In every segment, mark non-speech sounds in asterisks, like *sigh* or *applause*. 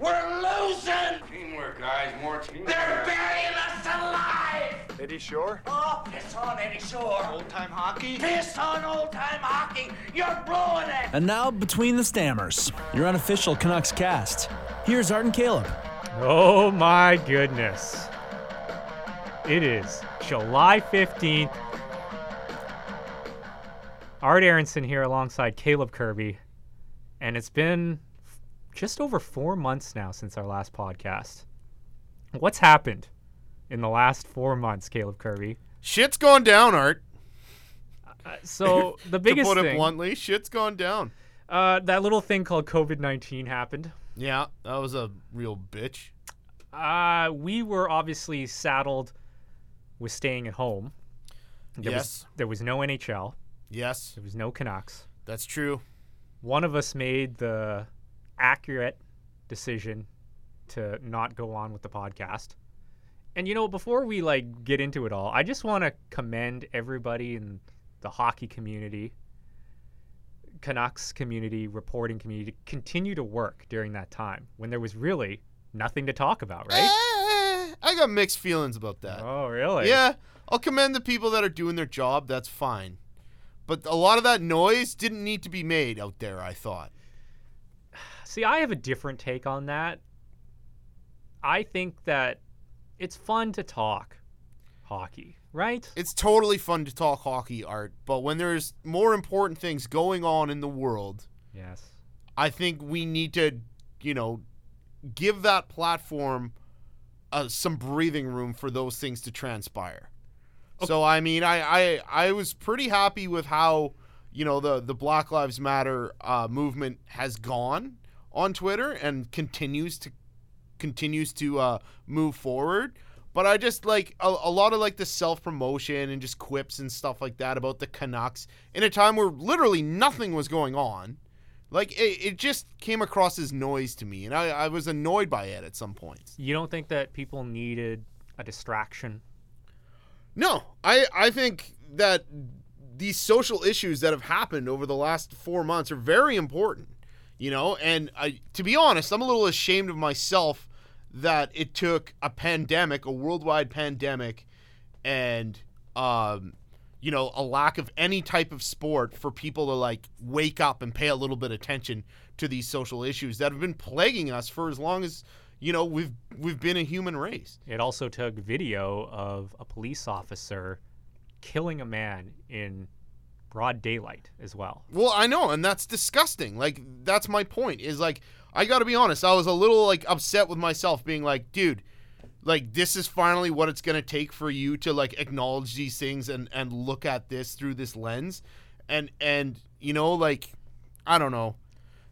We're losing! Teamwork, guys. More teamwork. They're burying us alive! Eddie Shore? Oh, piss on Eddie Shore! Old time hockey? Piss on old time hockey! You're blowing it! And now, Between the Stammers, your unofficial Canucks cast. Here's Art and Caleb. Oh my goodness. It is July 15th. Art Aronson here alongside Caleb Kirby. And it's been f- just over four months now since our last podcast. What's happened in the last four months, Caleb Kirby? Shit's gone down, Art. Uh, so the biggest *laughs* to put thing, it bluntly, shit's gone down. uh, that little thing called COVID 19 happened. Yeah, that was a real bitch. Uh, we were obviously saddled with staying at home. There Yes. Was, there was no NHL. Yes, There was no Canucks. that's true. One of us made the accurate decision to not go on with the podcast. And you know, before we like get into it all, I just want to commend everybody in the hockey community, Canucks community, reporting community, to continue to work during that time when there was really nothing to talk about, right? Eh, I got mixed feelings about that. Oh, really? Yeah, I'll commend the people that are doing their job. That's fine. But a lot of that noise didn't need to be made out there, I thought. See, I have a different take on that. I think that it's fun to talk hockey, right? It's totally fun to talk hockey, Art, but when there's more important things going on in the world, Yes. I think we need to, you know, give that platform uh, some breathing room for those things to transpire. So I mean, I, I I was pretty happy with how you know the the Black Lives Matter uh, movement has gone on Twitter and continues to continues to uh, move forward. But I just like a, a lot of like the self promotion and just quips and stuff like that about the Canucks in a time where literally nothing was going on. Like it, it just came across as noise to me, and I, I was annoyed by it at some points. You don't think that people needed a distraction? No, I I think that these social issues that have happened over the last four months are very important. You know, and I to be honest, I'm a little ashamed of myself that it took a pandemic, a worldwide pandemic, and um, you know, a lack of any type of sport for people to like wake up and pay a little bit of attention to these social issues that have been plaguing us for as long as you know we've we've been a human race. It also took video of a police officer killing a man in broad daylight as well. Well, I know, and that's disgusting. Like that's my point. Is like I got to be honest. I was a little like upset with myself, being like, dude, like this is finally what it's gonna take for you to like acknowledge these things and and look at this through this lens, and and you know like I don't know.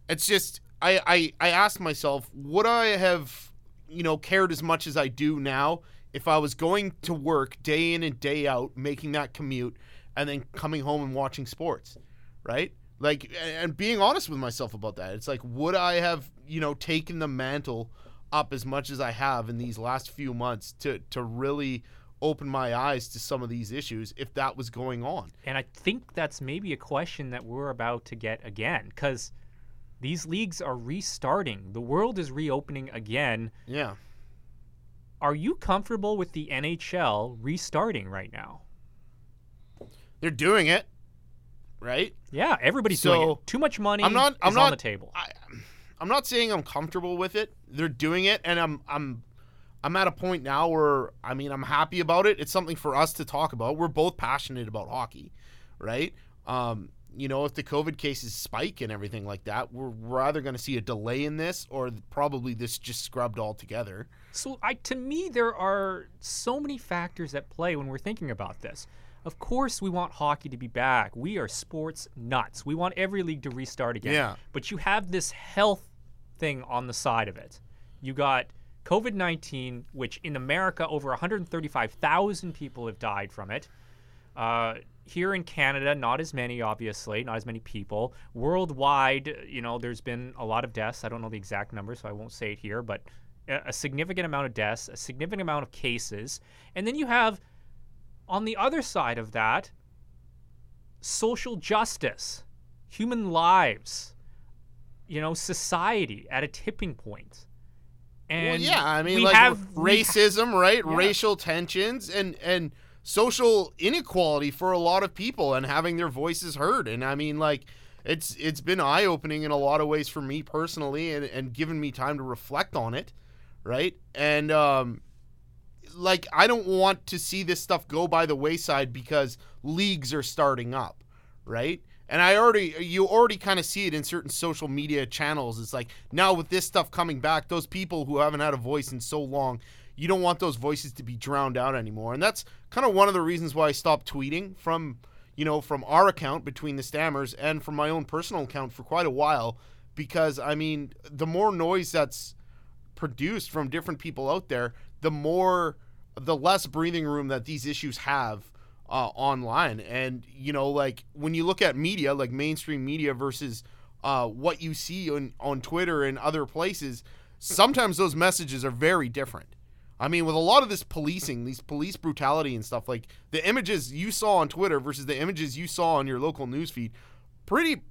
It's just I I I asked myself, would I have you know cared as much as I do now if I was going to work day in and day out, making that commute, and then coming home and watching sports, right? Like, and- being honest with myself about that. It's like, would I have, you know, taken the mantle up as much as I have in these last few months to to really open my eyes to some of these issues if that was going on? And I think that's maybe a question that we're about to get again because these leagues are restarting. The world is reopening again. Yeah. Are you comfortable with the NHL restarting right now? They're doing it, right? Yeah, everybody's doing So, it. Too much money I'm not. I'm is not on the table. I, I'm not saying I'm comfortable with it. They're doing it, and I'm. I'm. I'm at a point now where I mean I'm happy about it. It's something for us to talk about. We're both passionate about hockey, right? Um, you know, if the COVID cases spike and everything like that, we're, we're either going to see a delay in this or probably this just scrubbed altogether. So, I to me, there are so many factors at play when we're thinking about this. Of course, we want hockey to be back. We are sports nuts. We want every league to restart again. Yeah. But you have this health thing on the side of it. You got COVID 19, which in America, over 135,000 people have died from it. Uh, here in Canada, not as many, obviously, not as many people. Worldwide, you know, there's been a lot of deaths. I don't know the exact number, so I won't say it here, but a, a significant amount of deaths, a significant amount of cases. And then you have, on the other side of that, social justice, human lives, you know, society at a tipping point. And well, yeah, I mean, we like have we ha- racism, right? Yeah. Racial tensions and and social inequality for a lot of people and having their voices heard. And I mean, like, it's it's been eye opening in a lot of ways for me personally, and and given me time to reflect on it, right? And um, like, I don't want to see this stuff go by the wayside because leagues are starting up, right? And I already, you already kind of see it in certain social media channels. It's like now with this stuff coming back, those people who haven't had a voice in so long, you don't want those voices to be drowned out anymore. And that's kind of one of the reasons why I stopped tweeting from, you know, from our account between the stammers and from my own personal account for quite a while. Because I mean, the more noise that's produced from different people out there, the more, the less breathing room that these issues have uh, online. And you know, like when you look at media, like mainstream media versus uh, what you see on on Twitter and other places, sometimes those messages are very different. I mean, with a lot of this policing, these police brutality and stuff, like the images you saw on Twitter versus the images you saw on your local newsfeed, pretty,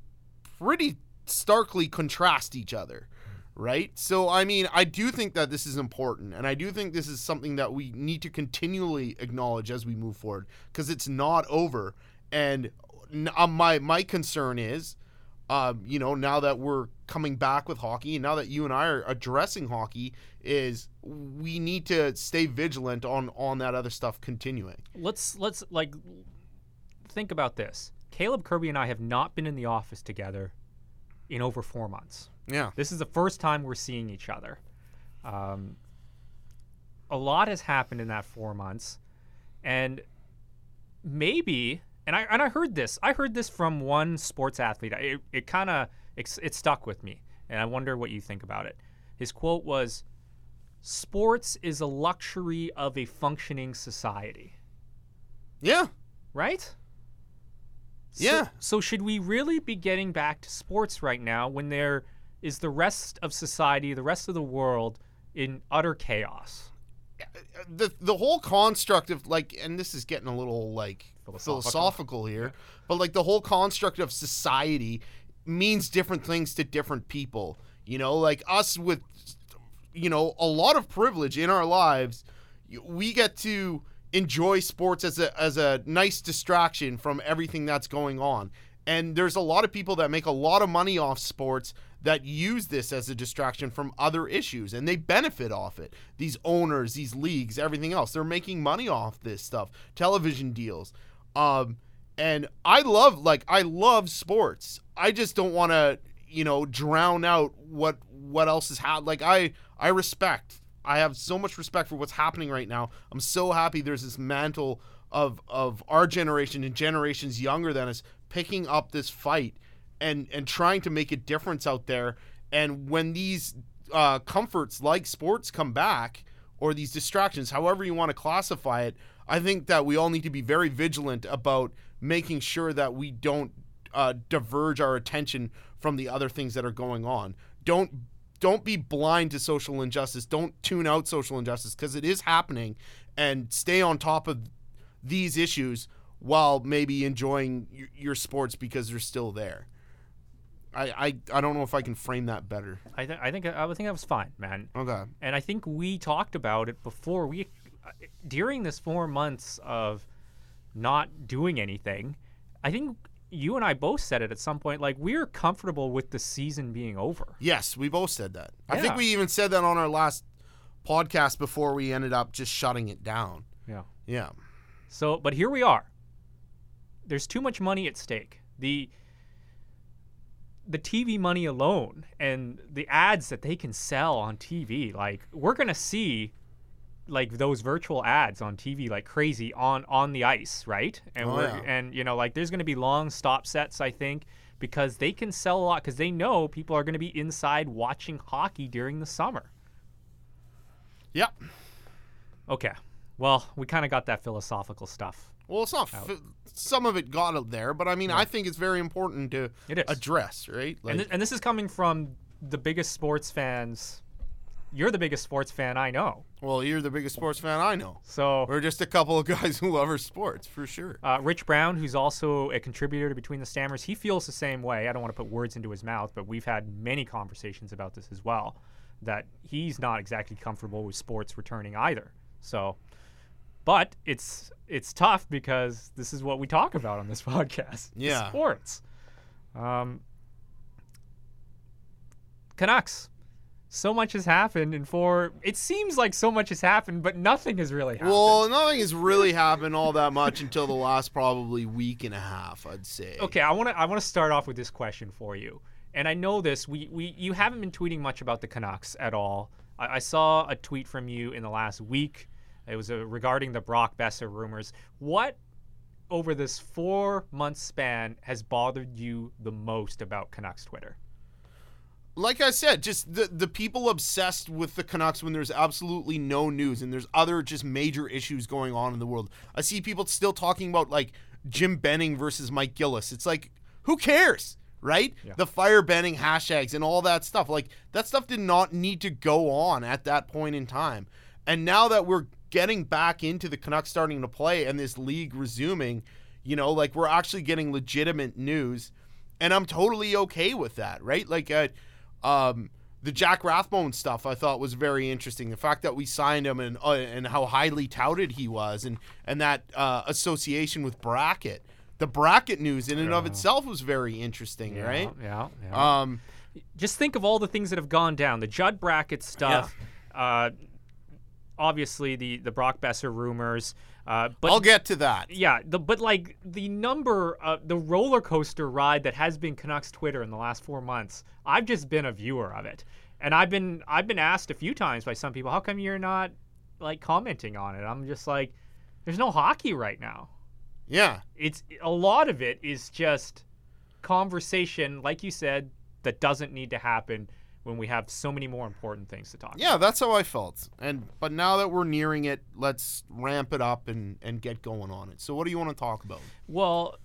pretty starkly contrast each other, right? So, I mean, I do think that this is important, and I do think this is something that we need to continually acknowledge as we move forward because it's not over. And uh, my my concern is, um, you know, now that we're coming back with hockey, and now that you and I are addressing hockey, is we need to stay vigilant on on that other stuff continuing. let's let's like think about this. Caleb Kirby and I have not been in the office together in over four months. Yeah. This is the first time we're seeing each other. Um, a lot has happened in that four months, and maybe, and I and I heard this. I heard this from one sports athlete. It, it kind of it, it stuck with me, and I wonder what you think about it. His quote was, "Sports is a luxury of a functioning society." Yeah. Right? So- Yeah. So, should we really be getting back to sports right now when there is the rest of society, the rest of the world in utter chaos? the the whole construct of like and this is getting a little like Philosophical. philosophical, here but like the whole construct of society means different things to different people you know like us with you know a lot of privilege in our lives we get to enjoy sports as a as a nice distraction from everything that's going on and there's a lot of people that make a lot of money off sports that use this as a distraction from other issues and they benefit off it. These owners, these leagues, everything else, they're making money off this stuff. Television deals. Um and I love like I love sports. I just don't want to, you know, drown out what what else is happening. Like I I respect. I have so much respect for what's happening right now. I'm so happy there's this mantle of of our generation and generations younger than us picking up this fight and and trying to make a difference out there. And when these uh, comforts like sports come back, or these distractions, however you want to classify it, I think that we all need to be very vigilant about making sure that we don't uh, diverge our attention from the other things that are going on. Don't don't be blind to social injustice. Don't tune out social injustice because it is happening, and stay on top of these issues while maybe enjoying your, your sports because they're still there. I, I I don't know if I can frame that better. I, th- I think I would think that was fine, man. Okay. And I think we talked about it before. We during this four months of not doing anything. I think you and I both said it at some point. Like we're comfortable with the season being over. Yes, we both said that. I think we even said that on our last podcast before we ended up just shutting it down. Yeah. Yeah. So, but here we are. There's too much money at stake. The the TV money alone and the ads that they can sell on TV, like we're gonna see like those virtual ads on TV like crazy on on the ice, right? And Oh, we're yeah. and you know like there's gonna be long stop sets, I think, because they can sell a lot because they know people are gonna be inside watching hockey during the summer. Yep. Okay, well we kind of got that philosophical stuff. Well, it's not. F- some of it got out there, but I mean, I think it's very important to address, right? Like, and, th- and this is coming from the biggest sports fans. You're the biggest sports fan I know. well, you're the biggest sports fan I know. So, We're just a couple of *laughs* guys who love our sports, for sure. uh, Rich Brown, who's also a contributor to Between the Stammers, he feels the same way. I don't want to put words into his mouth, but we've had many conversations about this as well. that he's not exactly comfortable with sports returning either. So, but it's it's tough because this is what we talk about on this *laughs* podcast. Yeah. sports. Um, Canucks. So much has happened, and for it seems like so much has happened, but nothing has really happened. Well, nothing has really happened all that much until the last probably week and a half, I'd say. Okay, I want to I want to start off with this question for you. And I know this. We, we you haven't been tweeting much about the Canucks at all. I, I saw a tweet from you in the last week. It was uh regarding the Brock Boeser rumors. What over this four month span has bothered you the most about Canucks Twitter? like I said, just the the people obsessed with the Canucks when there's absolutely no news and there's other just major issues going on in the world. I see people still talking about like Jim Benning versus Mike Gillis. It's like, who cares? Right? Yeah. The fire Benning hashtags and all that stuff. Like that stuff did not need to go on at that point in time. And now that we're getting back into the Canucks starting to play and this league resuming, you know, like we're actually getting legitimate news and I'm totally okay with that, right? Like, uh, um, the Jack Rathbone stuff I thought was very interesting. The fact that we signed him and uh, and how highly touted he was, and and that uh, association with Brackett, the Brackett news in and of itself was very interesting, right? Yeah. yeah. Um, just think of all the things that have gone down. The Judd Brackett stuff. Uh, obviously, the the Brock Boeser rumors. Uh, but I'll get to that. Yeah, the but like the number, uh, the roller coaster ride that has been Canucks Twitter in the last four months. I've just been a viewer of it, and I've been I've been asked a few times by some people, how come you're not like commenting on it? I'm just like, there's no hockey right now. Yeah, It's a lot of it is just conversation, like you said, that doesn't need to happen when we have so many more important things to talk. about. yeah, that's how I felt. And but now that we're nearing it, let's ramp it up and and get going on it. So, what do you want to talk about? Well,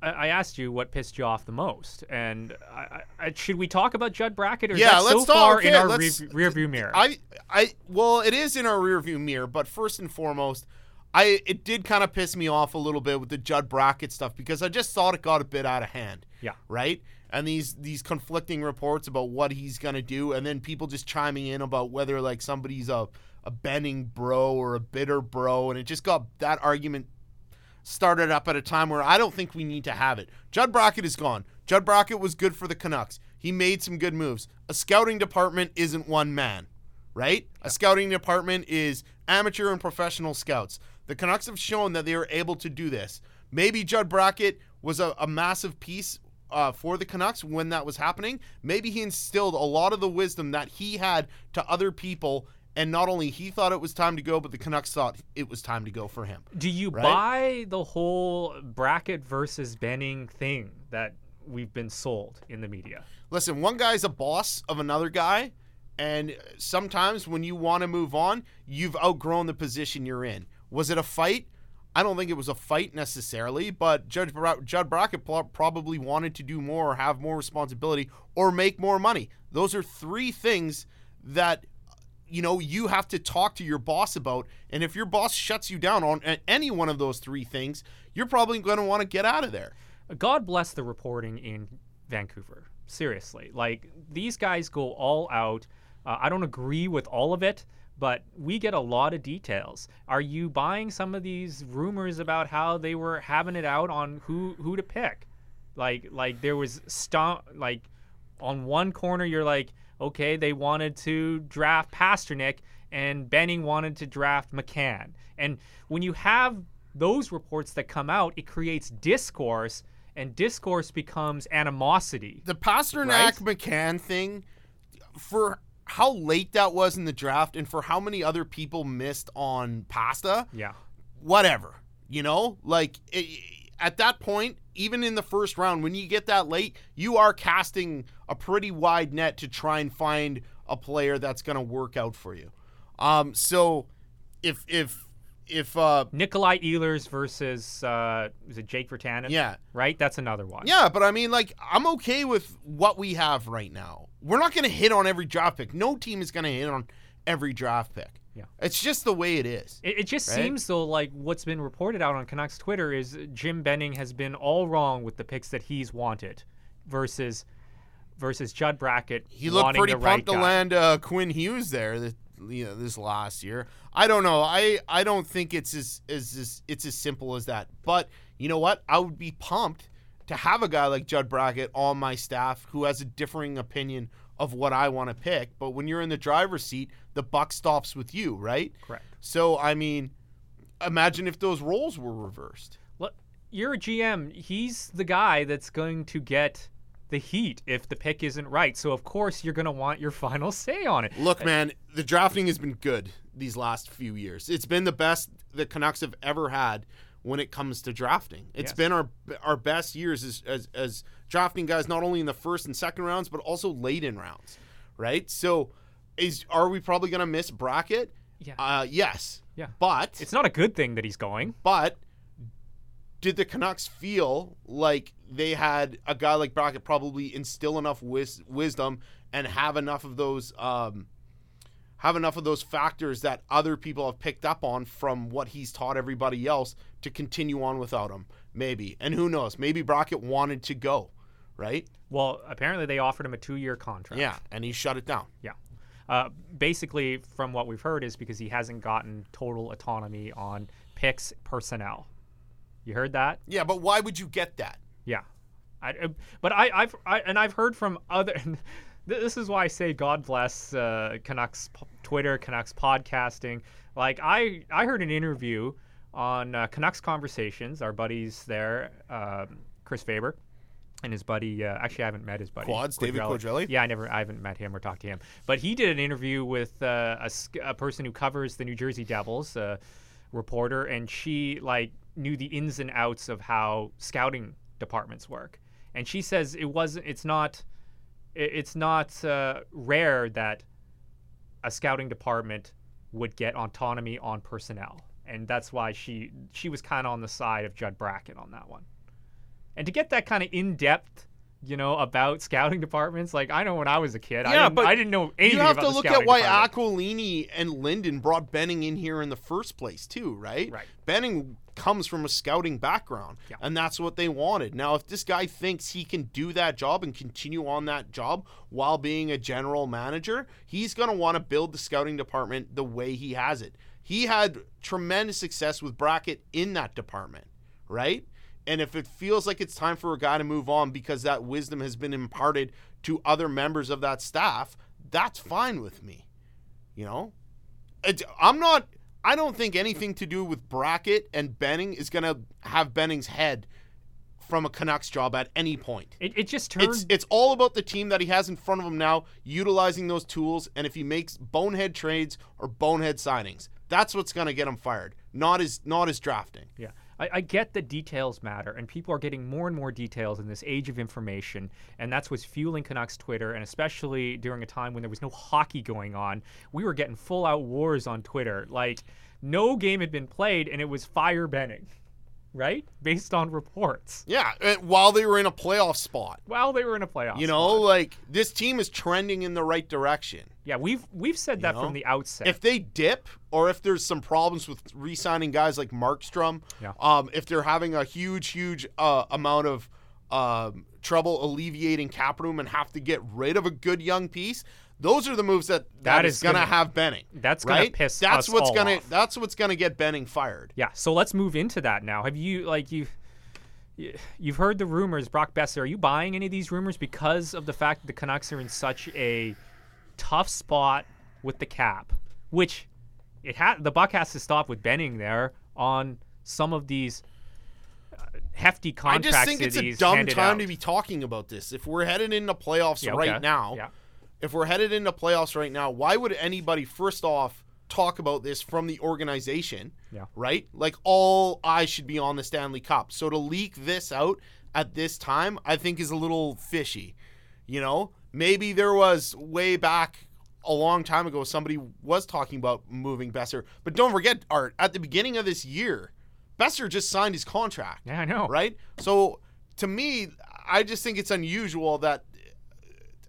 I, I asked you what pissed you off the most, and I, I, should we talk about Judd Brackett or is Yeah, that let's so talk- far in our let's- rear, rear view mirror? I, I, well, it is in our rearview mirror, but first and foremost, I it did kind of piss me off a little bit with the Judd Brackett stuff because I just thought it got a bit out of hand. Yeah. Right. And these these conflicting reports about what he's gonna do, and then people just chiming in about whether like somebody's a a Benning bro or a bitter bro, and it just got that argument started up at a time where I don't think we need to have it. Judd Brackett is gone. Judd Brackett was good for the Canucks. He made some good moves. A scouting department isn't one man, right? A scouting department is amateur and professional scouts. The Canucks have shown that they are able to do this. Maybe Judd Brackett was a, a massive piece uh, for the Canucks when that was happening. Maybe he instilled a lot of the wisdom that he had to other people. And not only he thought it was time to go, but the Canucks thought it was time to go for him. Do you right? buy the whole Brackett versus Benning thing that we've been sold in the media? Listen, one guy's a boss of another guy, and sometimes when you want to move on, you've outgrown the position you're in. Was it a fight? I don't think it was a fight necessarily, but Judge Bra- Judd Brackett probably wanted to do more, or have more responsibility, or make more money. Those are three things that you know you have to talk to your boss about. And if your boss shuts you down on any one of those three things, you're probably going to want to get out of there. God bless the reporting in Vancouver. Seriously, like these guys go all out. Uh, I don't agree with all of it, but we get a lot of details. Are you buying some of these rumors about how they were having it out on who who to pick? Like like there was stomp like on one corner you're like okay they wanted to draft Pastrnak and Benning wanted to draft McCann. And when you have those reports that come out, it creates discourse and discourse becomes animosity. the Pastrnak Right? McCann thing, for how late that was in the draft and for how many other people missed on pasta, Yeah. whatever. You know, like i at that point, even in the first round, when you get that late, you are casting a pretty wide net to try and find a player that's going to work out for you. Um, so if if if uh, Nikolai Ehlers versus uh is it Jake Virtanen? yeah, Right? That's another one. Yeah, but I mean, like, I'm okay with what we have right now. We're not going to hit on every draft pick. No team is going to hit on every draft pick. Yeah. It's just the way it is. It, it just Right? seems though like what's been reported out on Canucks Twitter is Jim Benning has been all wrong with the picks that he's wanted, versus versus Judd Brackett. He looked pretty the right pumped to land uh, Quinn Hughes there. This, you know, this last year. I don't know. I I don't think it's as, as as it's as simple as that. But you know what? I would be pumped to have a guy like Judd Brackett on my staff who has a differing opinion of what I want to pick. But when you're in the driver's seat, the buck stops with you, right? Correct. So I mean, imagine if those roles were reversed. Look, you're a GM. He's the guy that's going to get the heat if the pick isn't right. So of course you're going to want your *laughs* final say on it. Look, man, the drafting has been good these last few years. It's been the best the Canucks have ever had when it comes to drafting. It's Yes. been our our best years as, as as drafting guys not only in the first and second rounds but also late in rounds, right? So, is are we probably going to miss Brackett? Yeah. Uh, yes. Yeah. But It's not a good thing that he's going. but did the Canucks feel like they had a guy like Brackett probably instill enough wis- wisdom and have enough of those um, have enough of those factors that other people have picked up on from what he's taught everybody else to continue on without him? Maybe, and who knows? Maybe Brackett wanted to go, right? Well, apparently they offered him a two-year contract. Yeah, and he shut it down. Yeah. Uh, basically, from what we've heard, is because he hasn't gotten total autonomy on picks personnel. You heard that? Yeah, but why would you get that? Yeah. I, uh, but I, I've I, and I've heard from other. *laughs* this is why I say God bless uh, Canucks p- Twitter, Canucks podcasting. Like I, I heard an interview on uh, Canucks Conversations. Our buddies there, um, Chris Faber, and his buddy. Uh, actually, I haven't met his buddy. Quads, David Quadrelli? Yeah, I never, I haven't met him or talked to him. But he did an interview with uh, a, a person who covers the New Jersey Devils, a reporter, and she like knew the ins and outs of how scouting departments work. And she says it wasn't, it's not, it's not uh, rare that a scouting department would get autonomy on personnel, and that's why she she was kind of on the side of Judd Brackett on that one. And to get that kind of in depth, you know, about scouting departments, like I know when I was a kid, I, Yeah, didn't, but I didn't know anything You have to look at why department. Aquilini and Linden brought Benning in here in the first place, too, right? Right. Benning comes from a scouting background, Yeah. and that's what they wanted. Now, if this guy thinks he can do that job and continue on that job while being a general manager, he's going to want to build the scouting department the way he has it. He had tremendous success with Brackett in that department, right? And if it feels like it's time for a guy to move on because that wisdom has been imparted to other members of that staff, that's fine with me. You know, it, I'm not. I don't think anything to do with Brackett and Benning is gonna have Benning's head from a Canucks job at any point. It, it just turns. It's it's all about the team that he has in front of him now, utilizing those tools, and if he makes bonehead trades or bonehead signings, that's what's gonna get him fired. Not his not his drafting. Yeah. I, I get that details matter, and people are getting more and more details in this age of information, and that's what's fueling Canucks Twitter, and especially during a time when there was no hockey going on, we were getting full out wars on Twitter. Like, no game had been played, and it was fire Benning, right? Based on reports. Yeah, uh, while they were in a playoff spot. While they were in a playoff. You know, spot. like this team is trending in the right direction. yeah, we've we've said that know? from the outset. If they dip, or if there's some problems with re-signing guys like Markstrom, Yeah. um, if they're having a huge, huge uh, amount of um, trouble alleviating cap room and have to get rid of a good young piece, those are the moves that That that is, gonna, gonna- have Benning. that's gonna right? piss That's what's gonna off. that's what's gonna get Benning fired. Yeah, so let's move into that now. Have you like you you- you've heard the rumors, Brock Boeser, are you buying any of these rumors because of the fact that the Canucks are in such a tough spot with the cap, which it ha- the buck has to stop with Benning there on some of these uh, hefty contracts. I just think it's a dumb time out. to be talking about this. If we're headed into playoffs Yeah, right now, Yeah. If we're headed into playoffs right now, why would anybody first off talk about this from the organization? Yeah. Right? Like all eyes should be on the Stanley Cup. So to leak this out at this time, I think is a little fishy. You know, maybe there was way back a long time ago somebody was talking about moving Boeser, but don't forget, Art, at the beginning of this year, Boeser just signed his contract Yeah, I know. right? So to me, I just think it's unusual that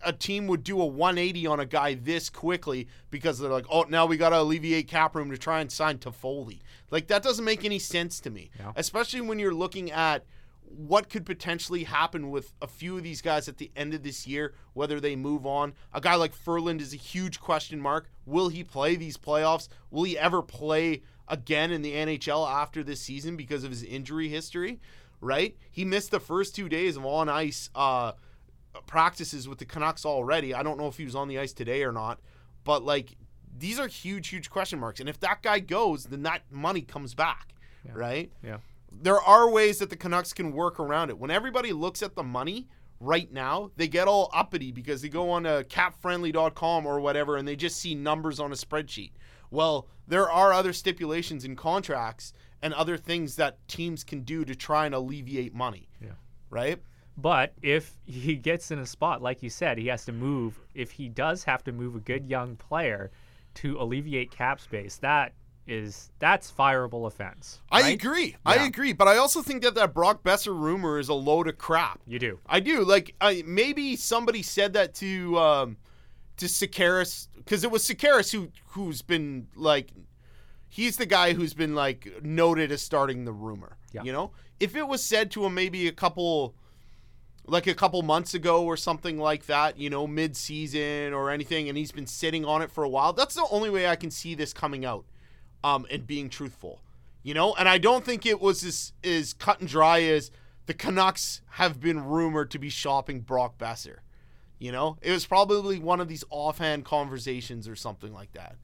a team would do a 180 on a guy this quickly because they're like, oh, now we got to alleviate cap room to try and sign Toffoli. Like that doesn't make any sense to me, No. especially when you're looking at what could potentially happen with a few of these guys at the end of this year, whether they move on. A guy like Ferland is a huge question mark. Will he play these playoffs? Will he ever play again in the NHL after this season because of his injury history? Right? He missed the first two days of on ice uh, practices with the Canucks already. I don't know if he was on the ice today or not, but like these are huge, huge question marks. And if that guy goes, then that money comes back, right? Yeah. There are ways that the Canucks can work around it. When everybody looks at the money right now, they get all uppity because they go on to capfriendly.com or whatever and they just see numbers on a spreadsheet. Well, there are other stipulations in contracts and other things that teams can do to try and alleviate money. Yeah. Right? But if he gets in a spot, like you said, he has to move. If he does have to move a good young player to alleviate cap space, that is that's fireable offense. I right? agree. I agree. But I also think that that Brock Boeser rumor is a load of crap. You do. I do. Like, I, maybe somebody said that to um, to Sekeres because it was Sekeres who who's been like, he's the guy who's been like noted as starting the rumor. Yeah. You know, if it was said to him maybe a couple, like a couple months ago or something like that, you know, mid season or anything, and he's been sitting on it for a while. That's the only way I can see this coming out, um, and being truthful. You know, and I don't think it was as as cut and dry as the Canucks have been rumored to be shopping Brock Boeser. You know, it was probably one of these offhand conversations or something like that.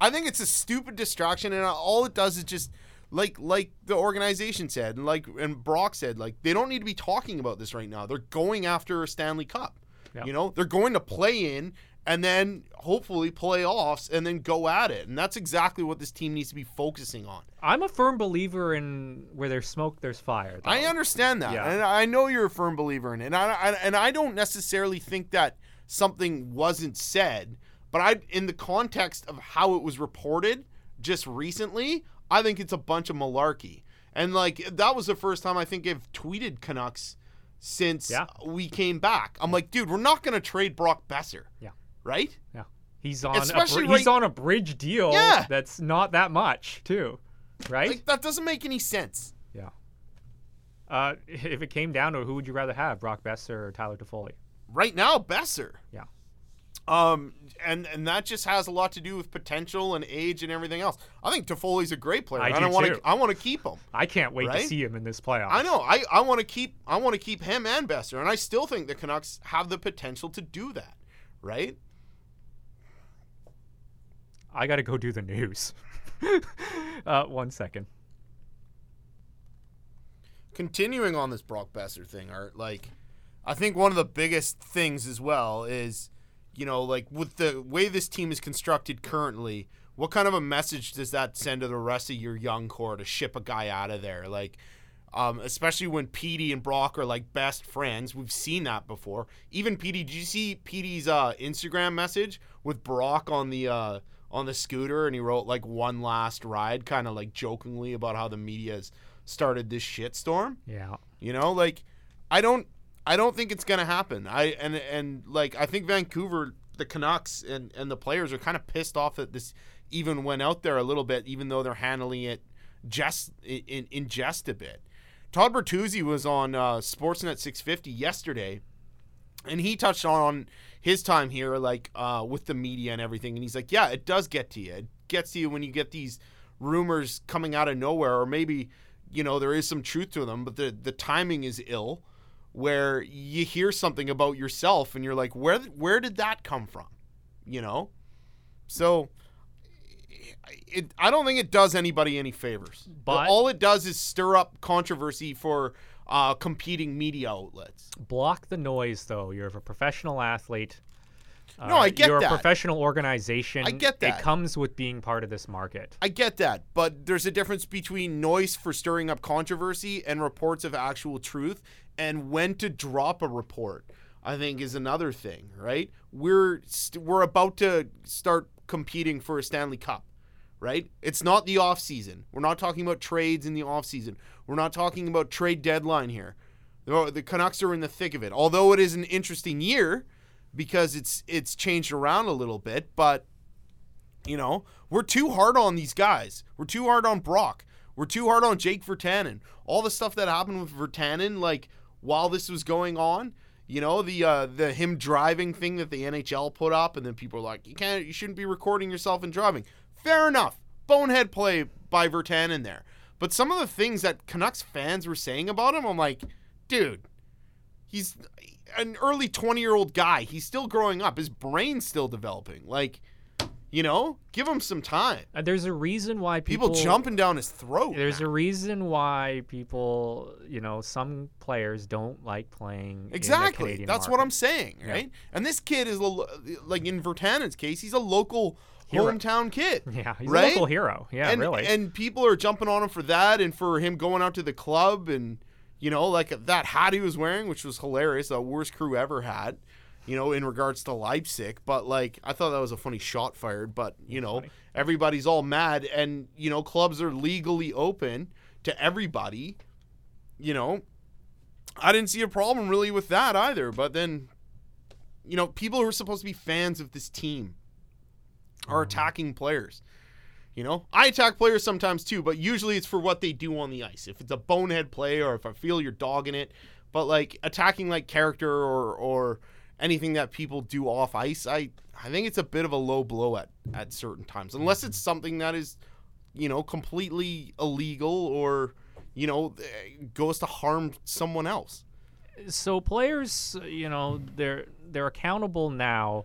I think it's a stupid distraction, and all it does is just like like the organization said, and like and Brock said, like they don't need to be talking about this right now. They're going after a Stanley Cup. Yeah. You know, they're going to play in and then hopefully playoffs and then go at it. And that's exactly what this team needs to be focusing on. I'm a firm believer in where there's smoke, there's fire. though. I understand that, Yeah. and I know you're a firm believer in it. And I, I and I don't necessarily think that something wasn't said, but I, in the context of how it was reported just recently, I think it's a bunch of malarkey. And like that was the first time I think I've tweeted Canucks since Yeah. we came back. I'm like, dude, we're not gonna trade Brock Boeser. Yeah. Right? Yeah. He's on a, Especially br- he's right- on a bridge deal Yeah. that's not that much, too. Right? Like that doesn't make any sense. yeah. Uh, if it came down to who would you rather have, Brock Boeser or Tyler Toffoli? right now Boeser. Yeah. Um, and and that just has a lot to do with potential and age and everything else. I think Toffoli's a great player. I do I want to I want to keep him. I can't wait Right? to see him in this playoff. I know. I, I want to keep I want to keep him and Boeser, and I still think the Canucks have the potential to do that. Right? I got to go do the news. *laughs* uh, one second. Continuing on this Brock Boeser thing, Art, like I think one of the biggest things as well is, you know, like with the way this team is constructed currently, what kind of a message does that send to the rest of your young core to ship a guy out of there? Like, um, especially when Petey and Brock are like best friends. We've seen that before. Even Petey, did you see Petey's uh, Instagram message with Brock on the uh, on the scooter, and he wrote like one last ride, kind of like jokingly about how the media's started this shitstorm. Yeah. You know, like I don't I don't think it's gonna happen. I and and like I think Vancouver, the Canucks and and the players are kind of pissed off that this even went out there a little bit, even though they're handling it just in in jest a bit. Todd Bertuzzi was on uh, Sportsnet 650 yesterday, and he touched on his time here, like uh, with the media and everything. And he's like, "Yeah, it does get to you. It gets to you when you get these rumors coming out of nowhere, or maybe you know there is some truth to them, but the the timing is ill, where you hear something about yourself and you're like, where where did that come from? You know, so." It, I don't think it does anybody any favors. But- all it does is stir up controversy for uh, competing media outlets. Block the noise, though. You're a professional athlete. No, I get You're that. a professional organization. I get that. It comes with being part of this market. I get that, but there's a difference between noise for stirring up controversy and reports of actual truth, and when to drop a report. I think is another thing, right? We're st- we're about to start competing for a Stanley Cup, right? It's not the off season. We're not talking about trades in the off season. We're not talking about trade deadline here. The the Canucks are in the thick of it. Although it is an interesting year because it's it's changed around a little bit, but you know, we're too hard on these guys. We're too hard on Brock. we're too hard on Jake Virtanen. All the stuff that happened with Virtanen, like while this was going on, you know, the uh, the him driving thing that the NHL put up, and then people are like, you can't, you shouldn't be recording yourself and driving. Fair enough, bonehead play by Virtanen there. But some of the things that Canucks fans were saying about him, I'm like, dude, he's an early 20 year old guy. He's still growing up. His brain's still developing. Like, you know, give him some time. Uh, there's a reason why people, People, jumping down his throat. There's man. a reason why people, you know, some players don't like playing. in the Exactly. That's what. I'm saying, Yeah. right? And this kid is lo- like in Virtanen's case, he's a local Hero. hometown kid. *laughs* Yeah, he's right? a local hero. Yeah, and, really. And people are jumping on him for that and for him going out to the club and you know, like that hat he was wearing, which was hilarious, the worst crew ever had, you know, in regards to Leipzig. But like I thought that was a funny shot fired, but you know, funny. everybody's all mad and you know, clubs are legally open to everybody. You know, I didn't see a problem really with that either. But then, you know, people who are supposed to be fans of this team are mm-hmm. attacking players. You know, I attack players sometimes too, but usually it's for what they do on the ice. If it's a bonehead play or if I feel you're dogging it, but like attacking like character or or anything that people do off ice, I I think it's a bit of a low blow at at certain times, unless it's something that is, you know, completely illegal or you know eh, goes to harm someone else. so players, you know, they're they're accountable now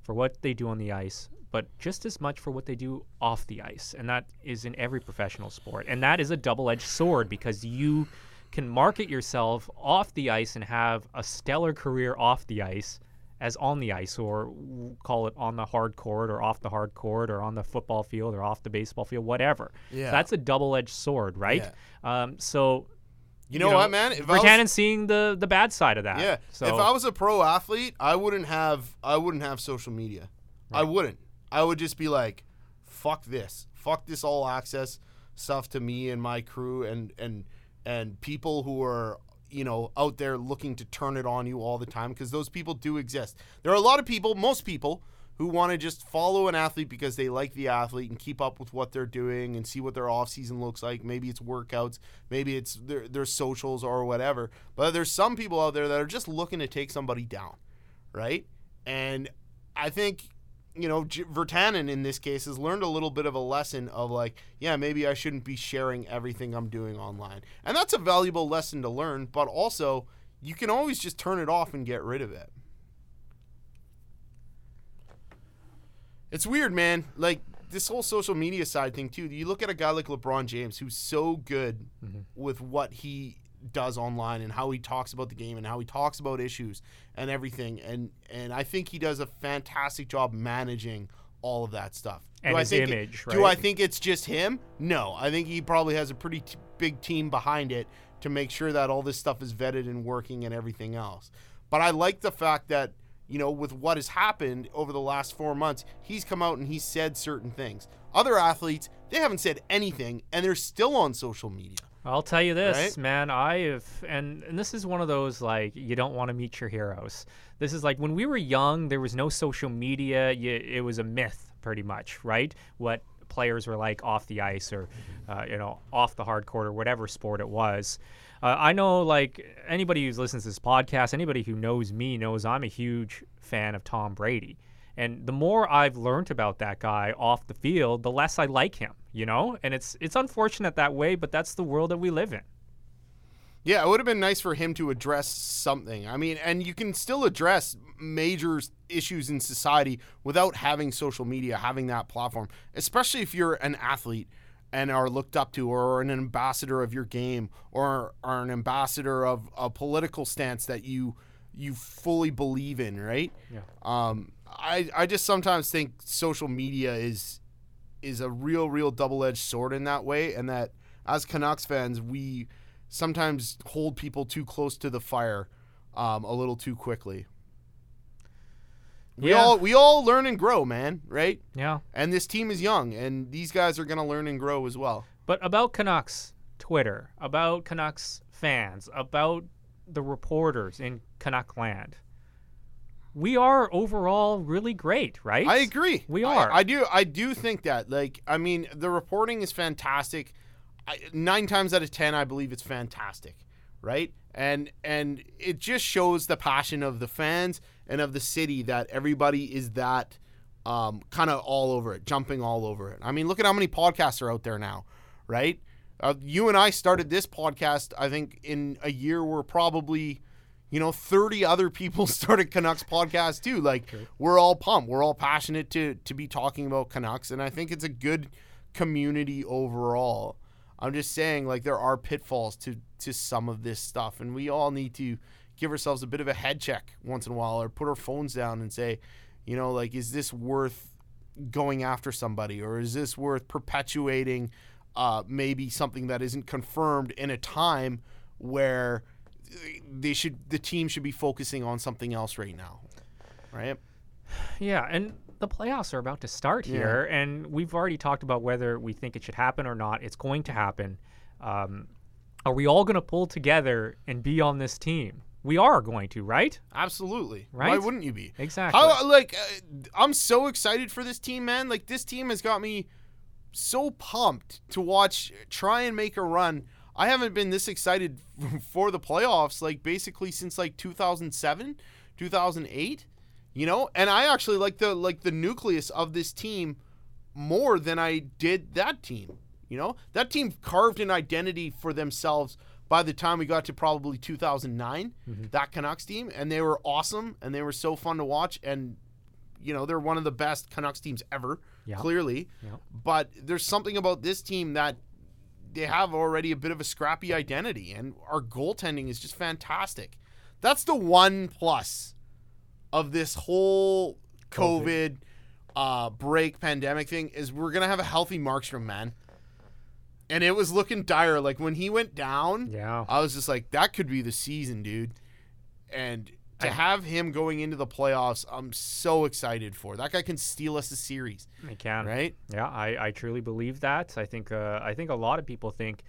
for what they do on the ice, but just as much for what they do off the ice, and that is in every professional sport. And that is a double-edged sword because you can market yourself off the ice and have a stellar career off the ice as on the ice or call it on the hard court or off the hard court or on the football field or off the baseball field whatever Yeah. that's a double-edged sword right um, so You know, what, man? If Virtanen's seeing the the bad side of that. Yeah. So if I was a pro athlete, I wouldn't have I wouldn't have social media. I wouldn't. I would just be like, fuck this. Fuck this all access stuff to me and my crew and and and people who are you know out there looking to turn it on you all the time because those people do exist. There are a lot of people, most people who want to just follow an athlete because they like the athlete and keep up with what they're doing and see what their off season looks like. Maybe it's workouts, maybe it's their, their socials or whatever. But there's some people out there that are just looking to take somebody down, right? And I think you know J- Virtanen in this case has learned a little bit of a lesson of like, yeah, maybe I shouldn't be sharing everything I'm doing online, and that's a valuable lesson to learn. But also, you can always just turn it off and get rid of it. It's weird, man. Like this whole social media side thing too. You look at a guy like LeBron James who's so good mm-hmm. with what he does online and how he talks about the game and how he talks about issues and everything and and I think he does a fantastic job managing all of that stuff. And I his think image, Do I think it's just him? No, I think he probably has a pretty t- big team behind it to make sure that all this stuff is vetted and working and everything else. But I like the fact that you know, with what has happened over the last four months, he's come out and he's said certain things. Other athletes, they haven't said anything, and they're still on social media. I'll tell you this, Right? man. I have, and and this is one of those like you don't want to meet your heroes. This is like when we were young, there was no social media. You, it was a myth, pretty much, right? What players were like off the ice or, uh, you know, off the hard court or whatever sport it was. Uh, I know, like anybody who's listens to this podcast, anybody who knows me knows I'm a huge fan of Tom Brady. And the more I've learned about that guy off the field, the less I like him, you know? And it's it's unfortunate that way, but that's the world that we live in. Yeah, it would have been nice for him to address something. I mean, and you can still address major issues in society without having social media, having that platform, especially if you're an athlete and are looked up to or an ambassador of your game or are an ambassador of a political stance that you you fully believe in, right? Yeah. Um I I just sometimes think social media is is a real real double-edged sword in that way and that as Canucks fans we sometimes hold people too close to the fire um, a little too quickly. We Yeah. all we all learn and grow, man, right? Yeah. And this team is young and these guys are going to learn and grow as well. But about Canucks Twitter, about Canucks fans, about the reporters in Canuck land, we are overall really great, right? I agree. We I- are. I, do. I do think that. Like, I mean, the reporting is fantastic. I, nine times out of ten, I believe it's fantastic, right? And and it just shows the passion of the fans and of the city that everybody is that um, kind of all over it, jumping all over it. I mean, look at how many podcasts are out there now, right? Uh, you and I started this podcast. I think in a year we're probably, you know, thirty other people *laughs* started Canucks podcast too. Like we're all pumped. We're all passionate to to be talking about Canucks, and I think it's a good community overall. I'm just saying, like there are pitfalls to to some of this stuff, and we all need to give ourselves a bit of a head check once in a while, or put our phones down and say, you know, like is this worth going after somebody, or is this worth perpetuating uh, maybe something that isn't confirmed in a time where they should the team should be focusing on something else right now, right? Yeah, and the playoffs are about to start here, and we've already talked about whether we think it should happen or not. It's going to happen. Um, are we all going to pull together and be on this team? We are going to, right? Absolutely. Right? Why wouldn't you be? Exactly. How like uh, I'm so excited for this team, man. Like this team has got me so pumped to watch try and make a run. I haven't been this excited *laughs* for the playoffs like basically since like 2007, 2008, you know? And I actually like the like the nucleus of this team more than I did that team. You know? That team carved an identity for themselves by the time we got to probably 2009, mm-hmm. that Canucks team, and they were awesome and they were so fun to watch and you know, they're one of the best Canucks teams ever, Yeah. clearly. Yeah. But there's something about this team that they have already a bit of a scrappy identity, and our goaltending is just fantastic. That's the one plus of this whole COVID, uh, break pandemic thing is we're gonna have a healthy Markstrom, man. And it was looking dire. Like when he went down, Yeah. I was just like, that could be the season, dude. And to have him going into the playoffs, I'm so excited for. That guy can steal us a series, They can. right? Yeah, I, I truly believe that. I think uh, I think a lot of people think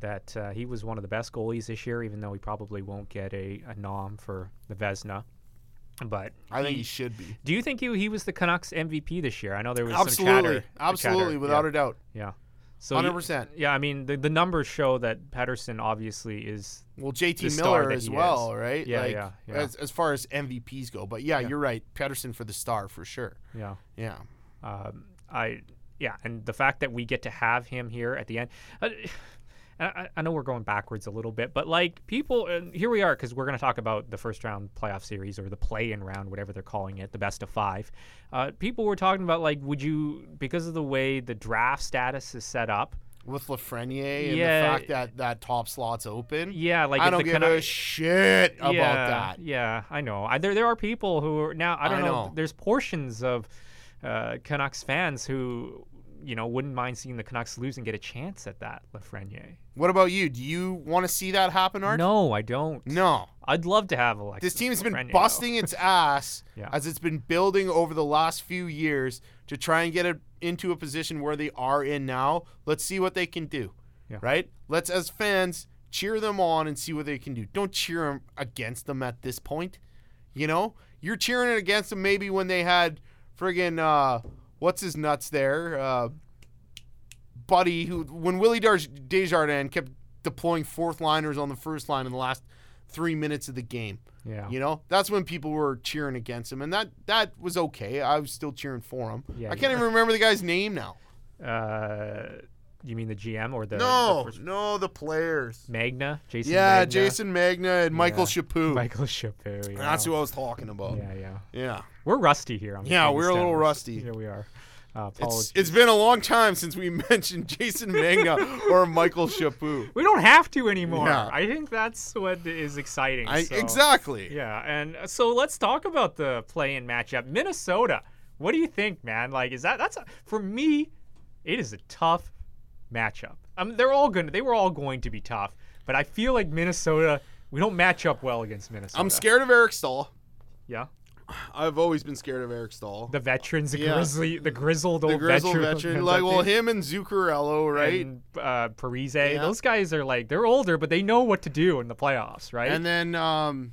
that uh, he was one of the best goalies this year, even though he probably won't get a, a nom for the Vezina. But I think he should be. do you think he, he was the Canucks MVP this year? I know there was some Absolutely, chatter. absolutely, chatter, without yeah, a doubt, Yeah. So hundred you- percent. Yeah, I mean the, the numbers show that Pettersson obviously is Well, JT Miller as well, is. right? Yeah, like, yeah, yeah. As, as far as MVPs go, but yeah, Yeah. you're right. Pettersson for the star for sure. yeah. Yeah, Um, I yeah, and the fact that we get to have him here at the end. Uh, I, I know we're going backwards a little bit, but like people, and here we are because we're going to talk about the first round playoff series or the play-in round, whatever they're calling it, the best of five. Uh, people were talking about like, would you because of the way the draft status is set up? with Lafreniere and Yeah. the fact that that top slot's open. Yeah, like I don't give a shit about yeah, that. Yeah, I know. I, there, there are people who are now. I don't I know. know. There's portions of uh, Canucks fans who, you know, wouldn't mind seeing the Canucks lose and get a chance at that Lafreniere. What about you? Do you want to see that happen, Art? No, I don't. No. I'd love to have Alexis. This team's been busting its *laughs* ass Yeah. as it's been building over the last few years to try and get it into a position where they are in now. Let's see what they can do. Yeah. Right? Let's, as fans, cheer them on and see what they can do. Don't cheer them against them at this point. You know? You're cheering it against them maybe when they had friggin' uh, what's his nuts there? Uh, Buddy, who when Willie Dar- Desjardins kept deploying fourth liners on the first line in the last three minutes of the game. Yeah. You know, that's when people were cheering against him, and that that was okay. I was still cheering for him. Yeah, I can't even remember the guy's name now. Uh, you mean the GM or the no, the no, the players. Megna? Jason. yeah, Megna? Jason Megna and Michael Yeah. Chaput. *laughs* Michael Chaput. Yeah. That's who I was talking about. Yeah, yeah. Yeah. We're rusty here. Yeah, we're a little rusty. Here we are. Uh, It's, it's been a long time since we *laughs* mentioned Jason Megna or Michael Chaput. We don't have to anymore. Yeah. I think that's what is exciting. I, so- exactly. Yeah, and so let's talk about the play-in matchup. Minnesota. What do you think, man? Like, is that that's a, for me? It is a tough matchup. I mean, they're all going. They were all going to be tough, but I feel like Minnesota. We don't match up well against Minnesota. I'm scared of Eric Staal. Yeah, I've always been scared of Eric Staal. the veterans, the Yeah. grizzly, the grizzled old the grizzled veteran, veteran. Like, well, him and Zuccarello, right? and uh, Parise. Yeah. Those guys are like they're older, but they know what to do in the playoffs, right? And then um,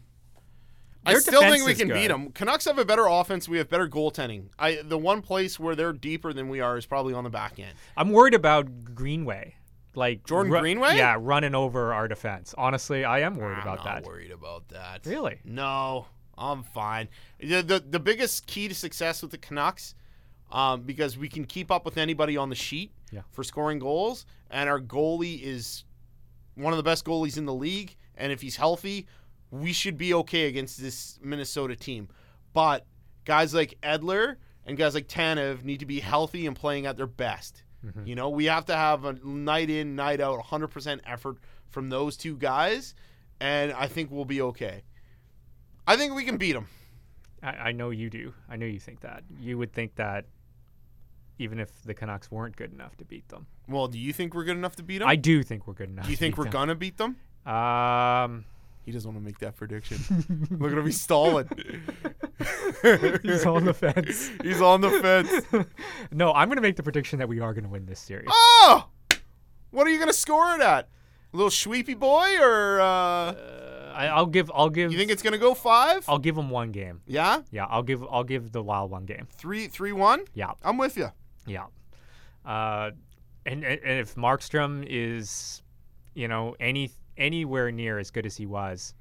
I still think we can beat them. Canucks have a better offense. We have better goaltending. I the one place where they're deeper than we are is probably on the back end. I'm worried about Greenway. like Jordan ru- Greenway? Yeah, running over our defense. Honestly, I am worried I'm about not that. worried about that. Really? No, I'm fine. The, the the biggest key to success with the Canucks, um, because we can keep up with anybody on the sheet Yeah. for scoring goals, and our goalie is one of the best goalies in the league, and if he's healthy, we should be okay against this Minnesota team. But guys like Edler and guys like Tanev need to be healthy and playing at their best. Mm-hmm. You know, we have to have a night in, night out, 100% effort from those two guys, and I think we'll be okay. I think we can beat them. I, I know you do. I know you think that. You would think that even if the Canucks weren't good enough to beat them. Well, do you think we're good enough to beat them? I do think we're good enough. do you think we're them. gonna beat them? Um, He doesn't want to make that prediction. *laughs* Look at him, he's stalling. *laughs* he's on the fence. *laughs* He's on the fence. No, I'm going to make the prediction that we are going to win this series. Oh, what are you gonna score it at? A little sweepy boy, or uh, I, I'll give. I'll give. you think it's gonna go five? I'll give them one game. yeah, Yeah, I'll give. I'll give the Wild one game. three, three, one. Yeah, I'm with you. yeah. Uh, and, and and if Markstrom is, you know, any anywhere near as good as he was,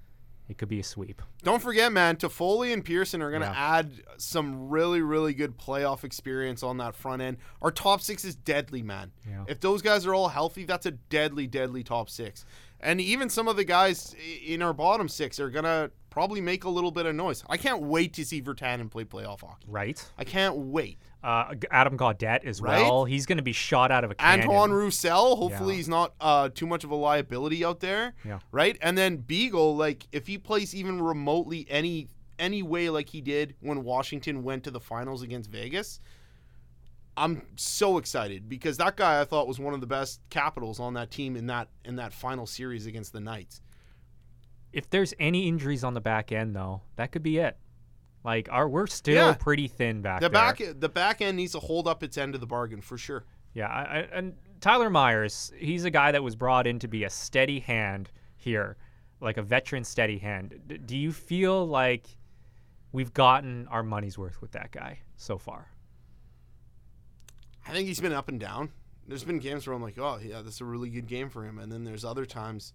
it could be a sweep. Don't forget, man, Toffoli and Pearson are going to Yeah. add some really, really good playoff experience on that front end. Our top six is deadly, man. Yeah. If those guys are all healthy, that's a deadly, deadly top six. And even some of the guys in our bottom six are going to probably make a little bit of noise. I can't wait to see Virtanen play playoff hockey. Right. I can't wait. Uh, Adam Gaudette as Right? well. He's going to be shot out of a cannon. Antoine Roussel, hopefully Yeah. he's not uh, too much of a liability out there. Yeah. Right? And then Beagle, like if he plays even remotely any any way like he did when Washington went to the finals against Vegas, I'm so excited because that guy I thought was one of the best capitals on that team in that in that final series against the Knights. If there's any injuries on the back end, though, that could be it. Like, our we're still Yeah. pretty thin back The there. back the back end needs to hold up its end of the bargain for sure. Yeah, I, I, and Tyler Myers, he's a guy that was brought in to be a steady hand here, like a veteran steady hand. D- do you feel like we've gotten our money's worth with that guy so far? I think he's been up and down. There's been games where I'm like, oh yeah, that's a really good game for him, and then there's other times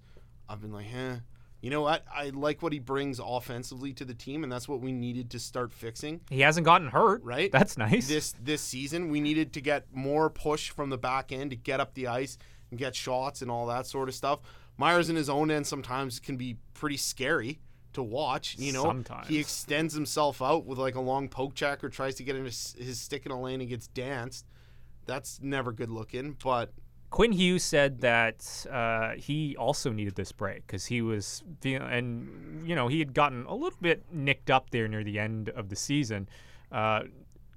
I've been like, eh. You know what? I like what he brings offensively to the team, and that's what we needed to start fixing. He hasn't gotten hurt, Right. That's nice. This this season, we needed to get more push from the back end to get up the ice and get shots and all that sort of stuff. Myers in his own end sometimes can be pretty scary to watch. You know, Sometimes. he extends himself out with like a long poke check or tries to get in his, his stick in a lane and gets danced. That's never good looking. But Quinn Hughes said that uh, he also needed this break because he was, feel- and you know, he had gotten a little bit nicked up there near the end of the season. Uh,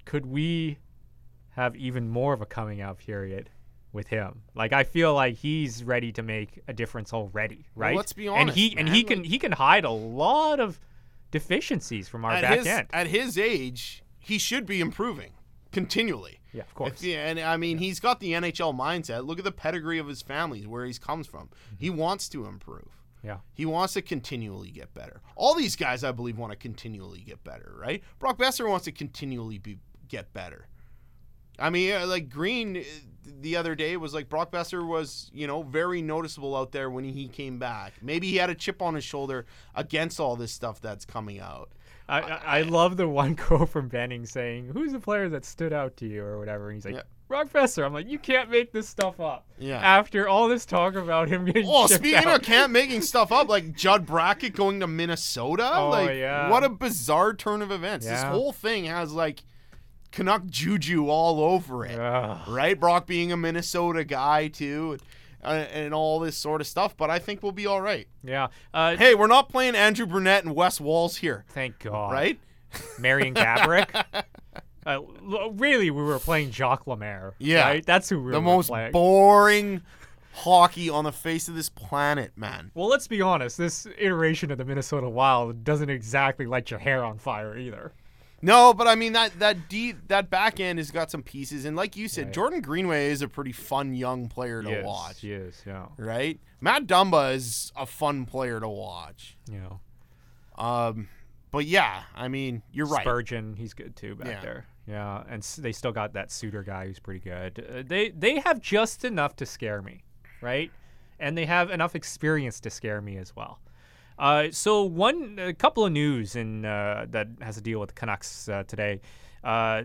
could we have even more of a coming out period with him? Like, I feel like he's ready to make a difference already, Well, right? let's be honest. and he honest, and he can like- he can hide a lot of deficiencies from our at back his end. at his age, he should be improving continually. Yeah, of course. If- yeah, and I mean, he's got the NHL mindset. Look at the pedigree of his family, where he's comes from. He wants to improve. Yeah. He wants to continually get better. All these guys, I believe, want to continually get better, right? Brock Boeser wants to continually be get better. I mean, like Green uh, the other day was like Brock Boeser was, you know, very noticeable out there when he came back. Maybe he had a chip on his shoulder against all this stuff that's coming out. I, I, I love the one *laughs* quote from Benning saying, "Who's the player that stood out to you?" or whatever. And he's like, Yeah. "Brock Boeser." I'm like, "You can't make this stuff up." Yeah. After all this talk about him getting Oh, speaking out. of camp making *laughs* stuff up, like Judd Brackett going to Minnesota, Oh, like yeah. what a bizarre turn of events. This whole thing has like Canuck juju all over it, Ugh. right? Brock being a Minnesota guy too, uh, and all this sort of stuff. But I think we'll be all right. yeah. Uh, Hey, we're not playing Andrew Brunette and Wes Walz here, thank God. right? Marian Gaborik. *laughs* uh, really, we were playing Jacques Lemaire. Yeah. Right? That's who we The were most playing. boring hockey on the face of this planet, man. well, let's be honest. This iteration of the Minnesota Wild doesn't exactly light your hair on fire either. No, but I mean that that D that back end has got some pieces, and like you said, Right. Jordan Greenway is a pretty fun young player to yes, watch, Yes. Yeah. right? Matt Dumba is a fun player to watch. Know. Um, but yeah, I mean you're right. Spurgeon, he's good too back Yeah. there. Yeah, and they still got that Suter guy who's pretty good. Uh, they they have just enough to scare me. right? And they have enough experience to scare me as well. Uh, so one, a couple of news in uh, that has to deal with the Canucks uh, today. Uh,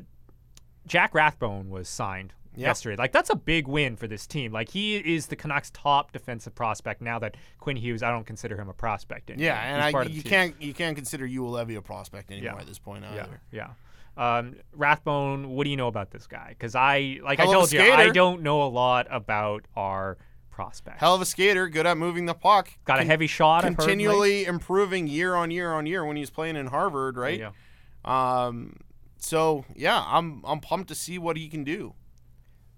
Jack Rathbone was signed yesterday. Like that's a big win for this team. Like he is the Canucks' top defensive prospect now that Quinn Hughes. I don't consider him a prospect anymore. Yeah, and I, you can't you can't consider Levy a prospect anymore Yeah. at this point Yeah, either. yeah. Um, Rathbone, what do you know about this guy? Because I, like I Hell told you, I don't know a lot about our prospects. Hell of a skater, good at moving the puck. Got a con- heavy shot. I've heard, like- continually improving year on year on year when he's playing in Harvard, right? Yeah. Um, so yeah, I'm I'm pumped to see what he can do.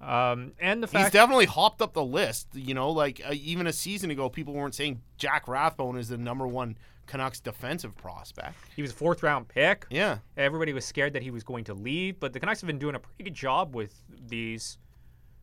Um, and the He's definitely hopped up the list. You know, like uh, even a season ago, people weren't saying Jack Rathbone is the number one Canucks defensive prospect. he was a fourth round pick. Yeah, Everybody was scared that he was going to leave, but the Canucks have been doing a pretty good job with these,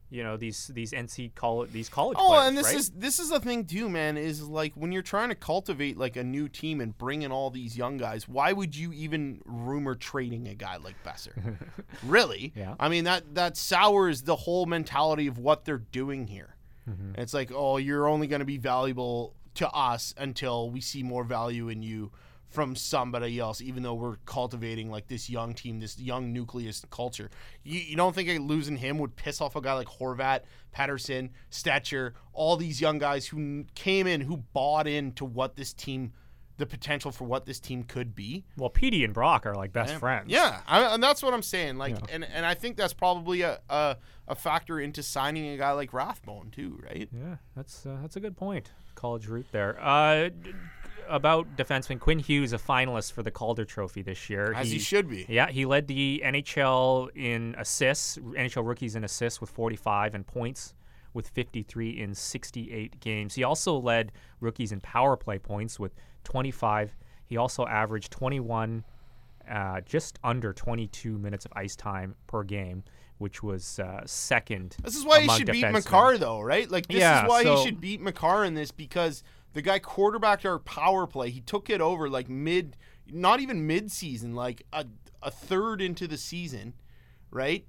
you know, these these NC college these college Oh, players. and this right? is this is the thing too, man. Is like when you're trying to cultivate like a new team and bring in all these young guys. Why would you even rumor trading a guy like Boeser? *laughs* really? Yeah. I mean that that sours the whole mentality of what they're doing here. Mm-hmm. It's like, oh, you're only going to be valuable to us until we see more value in you from somebody else, even though we're cultivating like this young team, this young nucleus culture. You, you don't think losing him would piss off a guy like Horvat, Pettersson, Stecher, all these young guys who came in, who bought into what this team, the potential for what this team could be? well, Petey and Brock are like best friends. Yeah, I, and that's what I'm saying. Like, Yeah. and, and I think that's probably a, a a factor into signing a guy like Rathbone too, right? Yeah, that's uh, that's a good point. College route there. Uh, about defenseman Quinn Hughes, a finalist for the Calder Trophy this year. As he should be. Yeah, he led the NHL in assists, NHL rookies in assists with 45 and points with 53 in 68 games. He also led rookies in power play points with 25. He also averaged 21, uh, just under 22 minutes of ice time per game, which was uh, second. This is why he should beat. Makar, though, right? Like this Yeah, is why so- he should beat Makar in this because the guy quarterbacked our power play. He took it over like mid, not even mid season, like a a third into the season, right?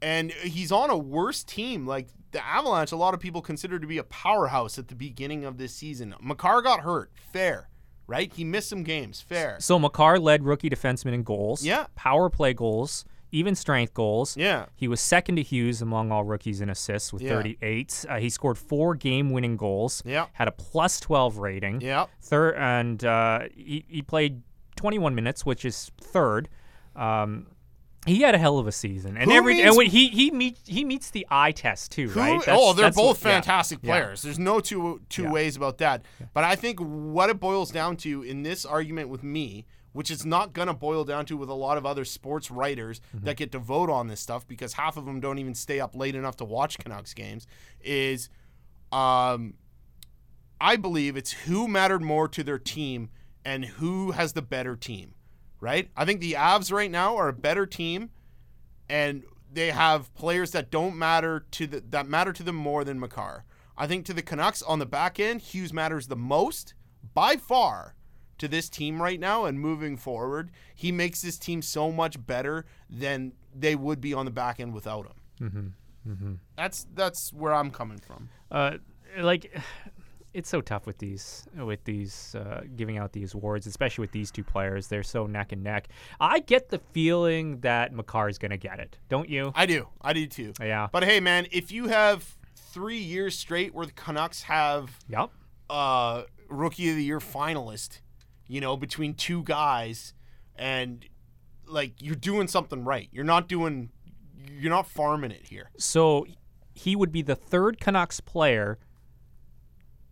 And he's on a worse team. Like the Avalanche, a lot of people consider to be a powerhouse at the beginning of this season. Makar got hurt, fair, right? He missed some games, fair. So Makar led rookie defenseman in goals, Yeah. power play goals, even strength goals. Yeah. He was second to Hughes among all rookies in assists with Yeah. 38. Uh, he scored four game-winning goals. Yeah. Had a plus 12 rating. Yep. Third, and uh, he, he played 21 minutes, which is third. Um, he had a hell of a season, and Who every means- and when he he meets he meets the eye test too, Who- right? That's- oh, they're that's both what- yeah. fantastic Yeah. players. There's no two two Yeah. ways about that. But I think what it boils down to in this argument with me, which it's not gonna boil down to with a lot of other sports writers Mm-hmm. that get to vote on this stuff because half of them don't even stay up late enough to watch Canucks games, is um I believe it's who mattered more to their team and who has the better team, right? I think the Avs right now are a better team and they have players that don't matter to the, that matter to them more than Makar. I think to the Canucks on the back end, Hughes matters the most by far to this team right now and moving forward. He makes this team so much better than they would be on the back end without him. Mm-hmm. That's that's where I'm coming from. uh, like it's so tough with these with these uh, giving out these awards, especially with these two players. They're so neck and neck. I get the feeling that Makar is going to get it, don't you? I do, I do too. Yeah. But hey, man, if you have three years straight where the Canucks have Yep. uh, rookie of the year finalist, you know, between two guys, and like you're doing something right. You're not doing, you're not farming it here. So he would be the third Canucks player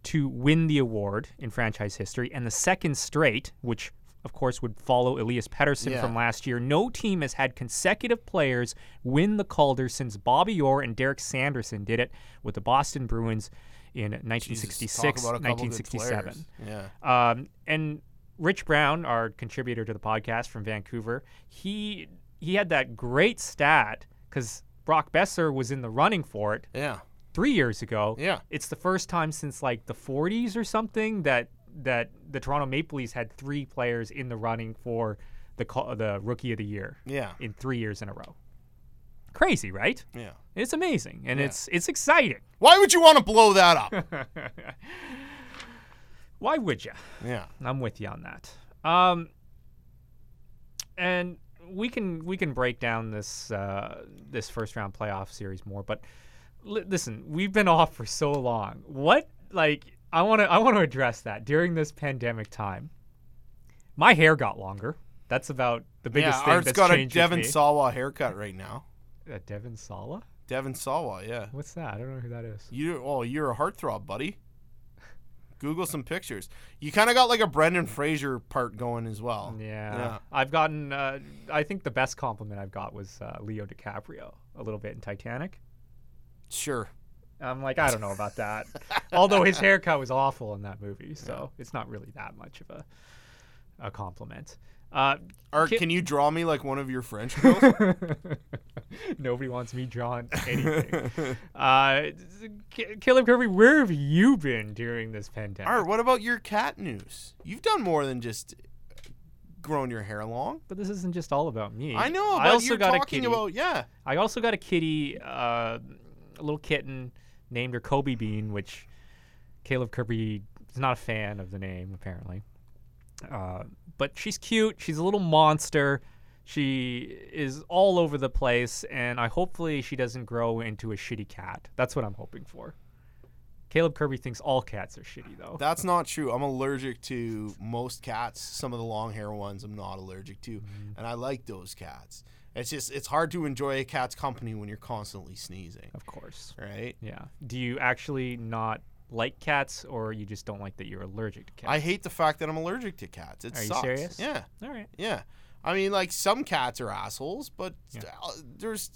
to win the award in franchise history, and the second straight, which of course would follow Elias Pettersson Yeah. from last year. No team has had consecutive players win the Calder since Bobby Orr and Derek Sanderson did it with the Boston Bruins in 1966, talk about a couple good 1967. Yeah. Um, and Rich Brown, our contributor to the podcast from Vancouver, he he had that great stat because Brock Boeser was in the running for it Yeah. Three years ago. Yeah. it's the first time since like the 40s or something that that the Toronto Maple Leafs had three players in the running for the the Rookie of the Year Yeah. in three years in a row. Crazy, right? Yeah. It's amazing and Yeah. it's it's exciting. Why would you want to blow that up? *laughs* Why would you? yeah. I'm with you on that. Um, and we can we can break down this uh, this first round playoff series more. But li- listen, we've been off for so long. What like I want to I want to address that during this pandemic time. My hair got longer. That's about the biggest yeah, thing Art's that's got a changed with Devon me. Sawa haircut right now. Uh, Devon Sala? Devon Sawa, yeah. What's that? I don't know who that is. You oh, you're a heartthrob, buddy. Google some pictures. You kind of got like a Brendan Fraser part going as well. Yeah. Yeah. I've gotten, uh, I think the best compliment I've got was uh, Leo DiCaprio a little bit in Titanic. Sure. I'm like, I don't know about that. *laughs* Although his haircut was awful in that movie, so it's not really that much of a, a compliment. Uh, Art, Ki- can you draw me like one of your French *laughs* girls? nobody wants me drawing anything. *laughs* uh, K- Caleb Kirby, where have you been during this pandemic? Art, what about your cat news? You've done more than just growing your hair long. But this isn't just all about me. I know, I also got a kitty. about yeah. I also got a kitty, uh, a little kitten, named her Kobe Bean, which Caleb Kirby is not a fan of the name apparently. Uh, but she's cute. She's a little monster. She is all over the place, and I hopefully she doesn't grow into a shitty cat. That's what I'm hoping for. Caleb Kirby thinks all cats are shitty, though. That's not true. I'm allergic to most cats. Some of the long hair ones I'm not allergic to, Mm-hmm. and I like those cats. It's just it's hard to enjoy a cat's company when you're constantly sneezing, of course. right? Yeah. Do you actually not like cats, or you just don't like that you're allergic to cats? I hate the fact that I'm allergic to cats. It Are you serious? Yeah, all right. yeah. I mean, like some cats are assholes, but Yeah. there's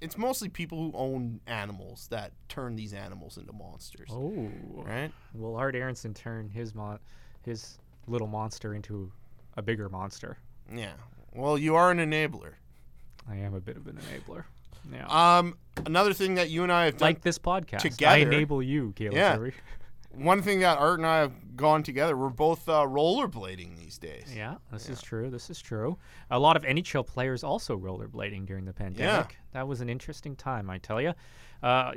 it's mostly people who own animals that turn these animals into monsters, Oh. right? Will Art Aronson turn his mon- his little monster into a bigger monster? Yeah. Well, you are an enabler. I am a bit of an enabler. Yeah. Um, another thing that you and I have done like this podcast. I enable you, Caleb Yeah. *laughs* One thing that Art and I have gone together, we're both uh, rollerblading these days. Yeah, this is true. This is true. A lot of NHL players also rollerblading during the pandemic. Yeah. That was an interesting time, I tell you. Uh,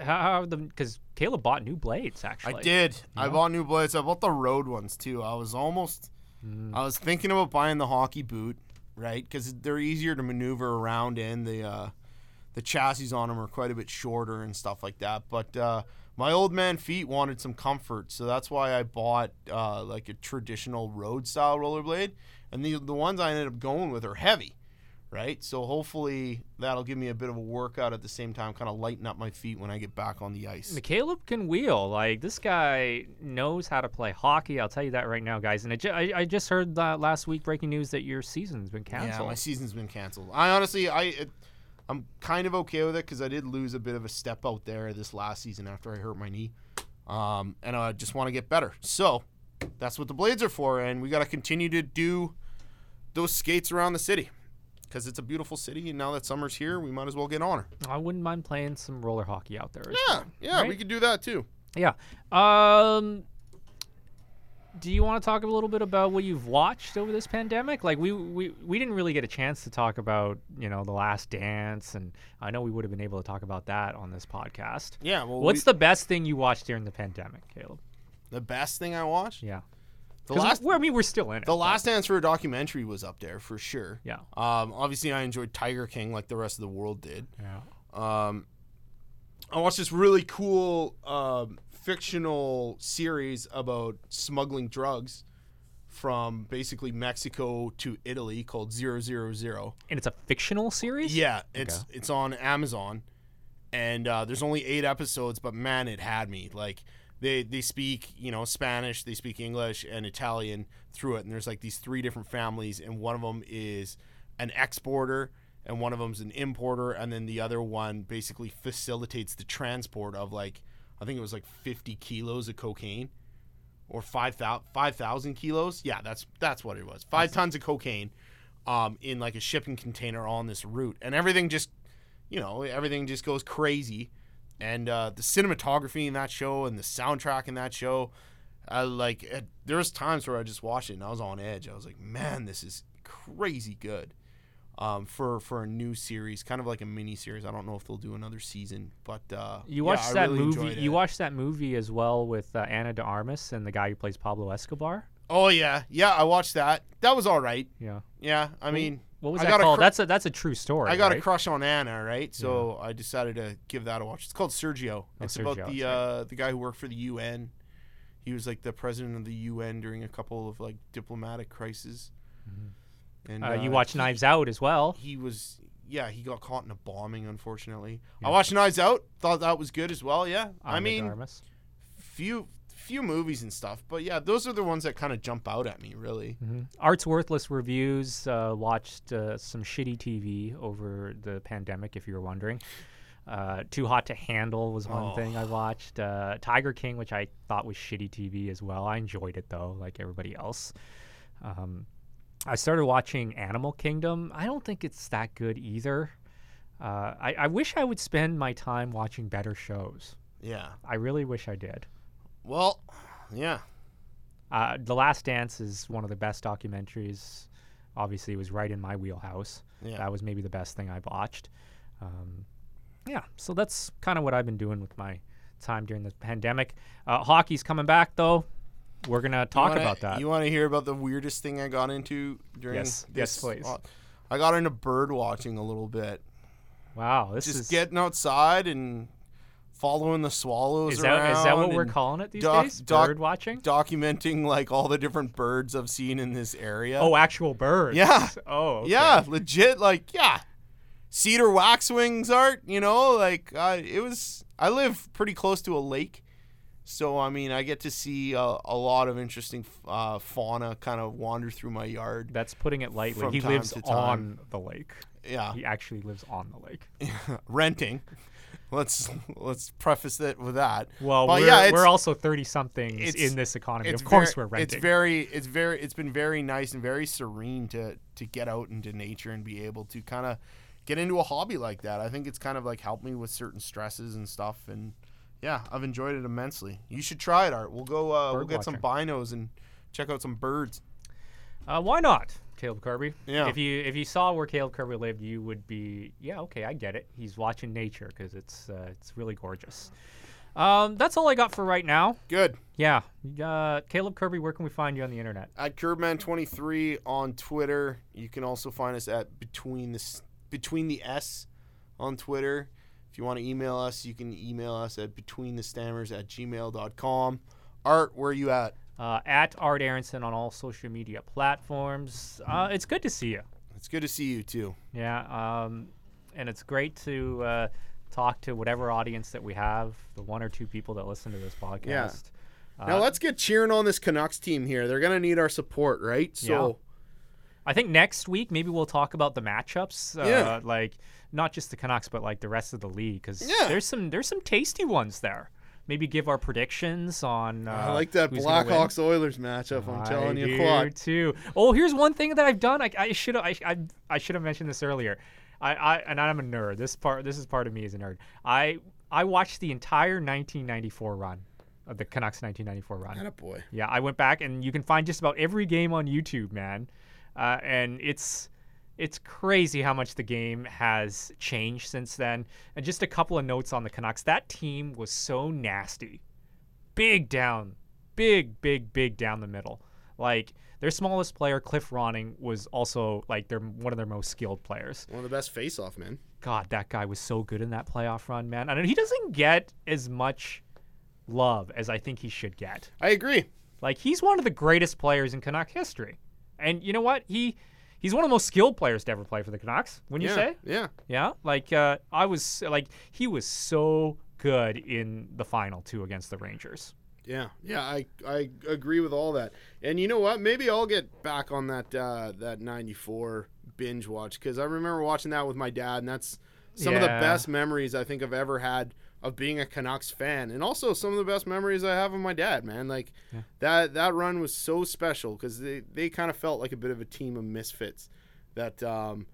how, how the because Caleb bought new blades actually. I did. I Yeah. bought new blades. I bought the road ones too. I was almost. Mm. I was thinking about buying the hockey boot, right? Because they're easier to maneuver around in. The uh, the chassis on them are quite a bit shorter and stuff like that. But uh, my old man feet wanted some comfort, so that's why I bought uh, like a traditional road style rollerblade. And the the ones I ended up going with are heavy, right? So hopefully that'll give me a bit of a workout at the same time, kind of lighten up my feet when I get back on the ice. Caleb can wheel. Like this guy knows how to play hockey. I'll tell you that right now, guys. And I, ju- I, I just heard that last week breaking news that your season's been canceled. Yeah, my season's been canceled. I honestly, I, it, I'm kind of okay with it because I did lose a bit of a step out there this last season after I hurt my knee, um, and I just want to get better. So that's what the blades are for, and we got to continue to do those skates around the city because it's a beautiful city, and now that summer's here, we might as well get on her. I wouldn't mind playing some roller hockey out there. Yeah, well, yeah, we could do that too. Yeah. Um, do you want to talk a little bit about what you've watched over this pandemic? Like we, we we didn't really get a chance to talk about you know the Last Dance, and I know we would have been able to talk about that on this podcast. Yeah. Well, What's we- the best thing you watched during the pandemic, Caleb? the best thing I watched? Yeah. The last, I mean, we're still in it. the last dance for a documentary was up there for sure. Yeah. Um, obviously, I enjoyed Tiger King like the rest of the world did. Yeah. Um, I watched this really cool um, fictional series about smuggling drugs from basically Mexico to Italy called Zero Zero Zero. And it's a fictional series. Yeah, it's it's on Amazon, and uh, there's only eight episodes, but man, it had me. Like they they speak you know Spanish, they speak English and Italian through it, and there's like these three different families, and one of them is an exporter, and one of them's an importer, and then the other one basically facilitates the transport of like I think it was like 50 kilos of cocaine. Or 5,000 5,000 kilos? Yeah, that's that's what it was. Five tons of cocaine um, in like a shipping container on this route, and everything just, you know, everything just goes crazy. And uh, the cinematography in that show and the soundtrack in that show, I like. It, there was times where I just watched it and I was on edge. I was like, man, this is crazy good. um, for for a new series, kind of like a mini series. I don't know if they'll do another season, but uh, You watched I that really movie. You watched that movie as well with uh, Ana de Armas and the guy who plays Pablo Escobar. Oh yeah, yeah, I watched that. That was all right. Yeah. Yeah, I mean, What was I that called? cr- that's a that's a true story. I got right? a crush on Anna, right? So I decided to give that a watch. It's called Sergio. Oh, it's Sergio, about the right. uh, the guy who worked for the UN. He was like the president of the UN during a couple of like diplomatic crises. And Uh, you watched he- Knives Out as well. He was yeah, he got caught in a bombing. Unfortunately, I watched Knives Out. Thought that was good as well. Yeah, I Ana de mean, few few movies and stuff, but yeah, those are the ones that kind of jump out at me. Really. Art's Worthless Reviews uh, watched uh, some shitty TV over the pandemic, if you were wondering. Uh, Too Hot to Handle was one thing I watched. Uh, Tiger King, which I thought was shitty TV as well. I enjoyed it though, like everybody else. Um, I started watching Animal Kingdom. I don't think it's that good either. Uh, I, I wish I would spend my time watching better shows. Yeah. I really wish I did. Well, yeah. Uh, the Last Dance is one of the best documentaries. Obviously, it was right in my wheelhouse. Yeah. That was maybe the best thing I've watched. Um, yeah, so that's kind of what I've been doing with my time during the pandemic. Uh, hockey's coming back, though. We're gonna talk wanna- about that. You want to hear about the weirdest thing I got into during Yes, this? yes, please. uh, I got into bird watching a little bit. wow, this Just is getting outside and following the swallows is that is that what we're calling it these doc- days? doc- Bird watching? Documenting like all the different birds I've seen in this area. Oh, actual birds. Yeah. Oh, okay. yeah, legit. Like yeah, cedar waxwings art. You know, like uh, it was. I live pretty close to a lake. So I mean, I get to see a, a lot of interesting uh, fauna kind of wander through my yard. That's putting it lightly. He lives on the lake. Yeah, He actually lives on the lake. *laughs* renting. Let's let's preface it with that. Well, But we're, yeah, we're also thirty somethings in this economy. Of course, ver- we're renting. It's very, it's very, it's been very nice and very serene to to get out into nature and be able to kind of get into a hobby like that. I think it's kind of like helped me with certain stresses and stuff. And yeah, I've enjoyed it immensely. You should try it, Art. We'll go. Uh, we'll get some binos and check out some birds. Uh, why not, Caleb Kirby? Yeah. If you if you saw where Caleb Kirby lived, you would be yeah okay I get it. He's watching nature because it's uh, it's really gorgeous. Um, that's all I got for right now. Good. Yeah, uh, Caleb Kirby, where can we find you on the internet? At Curbman23 on Twitter. You can also find us at between the S- between the S on Twitter. If you want to email us, you can email us at betweenthestammers at gmail.com. Art, where are you at? Uh, at Art Aronson on all social media platforms. Uh, it's good to see you. It's good to see you too. Yeah, um, and it's great to uh, talk to whatever audience that we have, the one or two people that listen to this podcast. Now Uh, let's get cheering on this Canucks team here. They're gonna need our support, right? So I think next week maybe we'll talk about the matchups. Uh, Yeah. Like not just the Canucks, but like the rest of the league, because Yeah. there's some there's some tasty ones there. Maybe give our predictions on. Uh, I like that who's gonna win. Blackhawks Oilers matchup. I'm I telling you, quad. too. Oh, here's one thing that I've done. I, I should I, I I should have mentioned this earlier. I, I and I'm a nerd. This part this is part of me as a nerd. I I watched the entire 1994 run of the Canucks 1994 run. boy. Yeah, I went back and you can find just about every game on YouTube, man. Uh, and it's it's crazy how much the game has changed since then. And just a couple of notes on the Canucks. That team was so nasty. Big down, big, big, big down the middle. Like their smallest player, Cliff Ronning, was also like their one of their most skilled players. One of the best face-off men. God, that guy was so good in that playoff run, man. I and he doesn't get as much love as I think he should get. I agree. Like he's one of the greatest players in Canuck history. And you know what? He he's one of the most skilled players to ever play for the Canucks. Wouldn't yeah. you say? Yeah. Yeah. Like uh, I was like he was so good in the final two against the Rangers. Yeah, yeah, I, I agree with all that. And you know what? Maybe I'll get back on that uh, that '94 binge watch because I remember watching that with my dad, and that's some of the best memories I think I've ever had of being a Canucks fan, and also some of the best memories I have of my dad. Man, like that that run was so special because they they kind of felt like a bit of a team of misfits that um,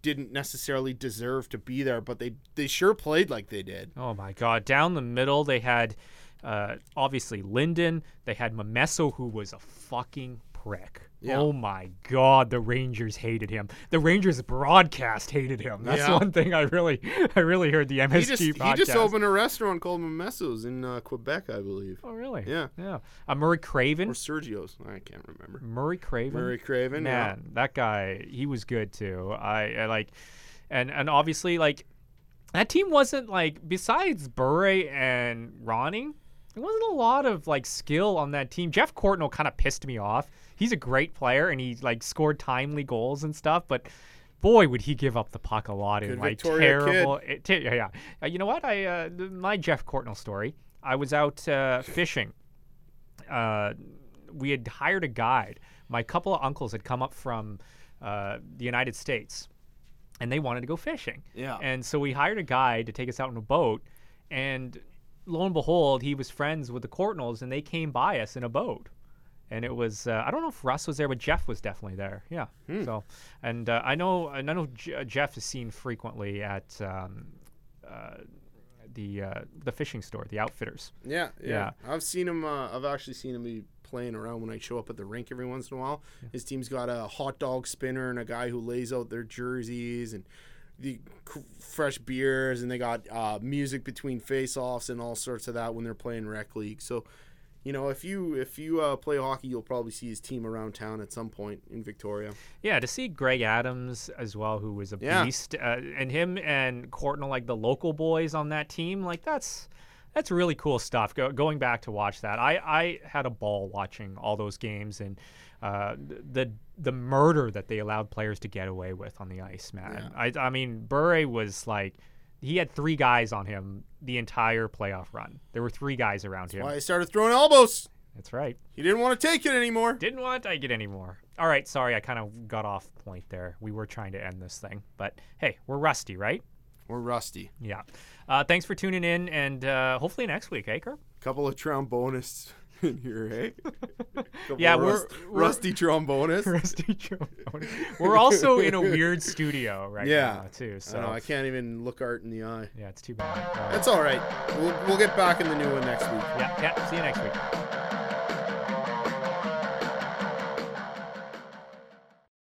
didn't necessarily deserve to be there, but they they sure played like they did. Oh my God! Down the middle, they had uh, obviously Linden. They had Momesso, who was a fucking prick. Yeah. Oh my God, the Rangers hated him. The Rangers broadcast hated him. That's Yeah. one thing I really, *laughs* I really heard the MSG He just, he just opened a restaurant called Momesso's in uh, Quebec, I believe. Oh really? Yeah. Yeah. Uh, Murray Craven Or Sergio's. I can't remember. Murray Craven. Murray Craven. yeah. Man, that guy, he was good too. I, I like, and and obviously like, that team wasn't like besides Bure and Ronnie. There wasn't a lot of like skill on that team. Jeff Courtnall kind of pissed me off. He's a great player and he like scored timely goals and stuff, but boy would he give up the puck a lot in like Victoria terrible. It, t- yeah, yeah. Uh, you know what? I uh, th- my Jeff Courtnall story. I was out uh, fishing uh, we had hired a guide. My couple of uncles had come up from uh, the United States, and they wanted to go fishing. Yeah. And so we hired a guide to take us out on a boat, and lo and behold, he was friends with the Courtnalls, and they came by us in a boat. And it was uh, I don't know if Russ was there, but Jeff was definitely there. Yeah. So, and uh, I know and I know J- Jeff is seen frequently at um, uh, the uh, the fishing store, the Outfitters. Yeah, yeah. Yeah. I've seen him. Uh, I've actually seen him be playing around when I show up at the rink every once in a while. His team's got a hot dog spinner and a guy who lays out their jerseys and the fresh beers, and they got uh, music between face-offs and all sorts of that when they're playing rec league. So, you know, if you if you uh, play hockey, you'll probably see his team around town at some point in Victoria. Yeah, to see Greg Adams as well, who was a Yeah. beast, uh, and him and Courtnall, like the local boys on that team, like that's that's really cool stuff. Go, going back to watch that, I, I had a ball watching all those games and uh, the the murder that they allowed players to get away with on the ice, man. I I mean, Bure was like. He had three guys on him the entire playoff run. There were three guys around him. Why he started throwing elbows. That's right. He didn't want to take it anymore. Didn't want to take it anymore. All right, sorry, I kind of got off point there. We were trying to end this thing, but hey, we're rusty, right? We're rusty. Yeah. Uh, thanks for tuning in, and uh, hopefully next week, eh, Kirk? Couple of trombonists in here, hey? *laughs* Yeah, rust- we're- rusty trombonists. *laughs* Rusty trombone. We're also in a *laughs* weird studio right Yeah. now, too. I So know I can't even look Art in the eye. yeah, it's too bad. Uh, That's all right. We'll, we'll get back in the new one next week. yeah, yeah. See you next week.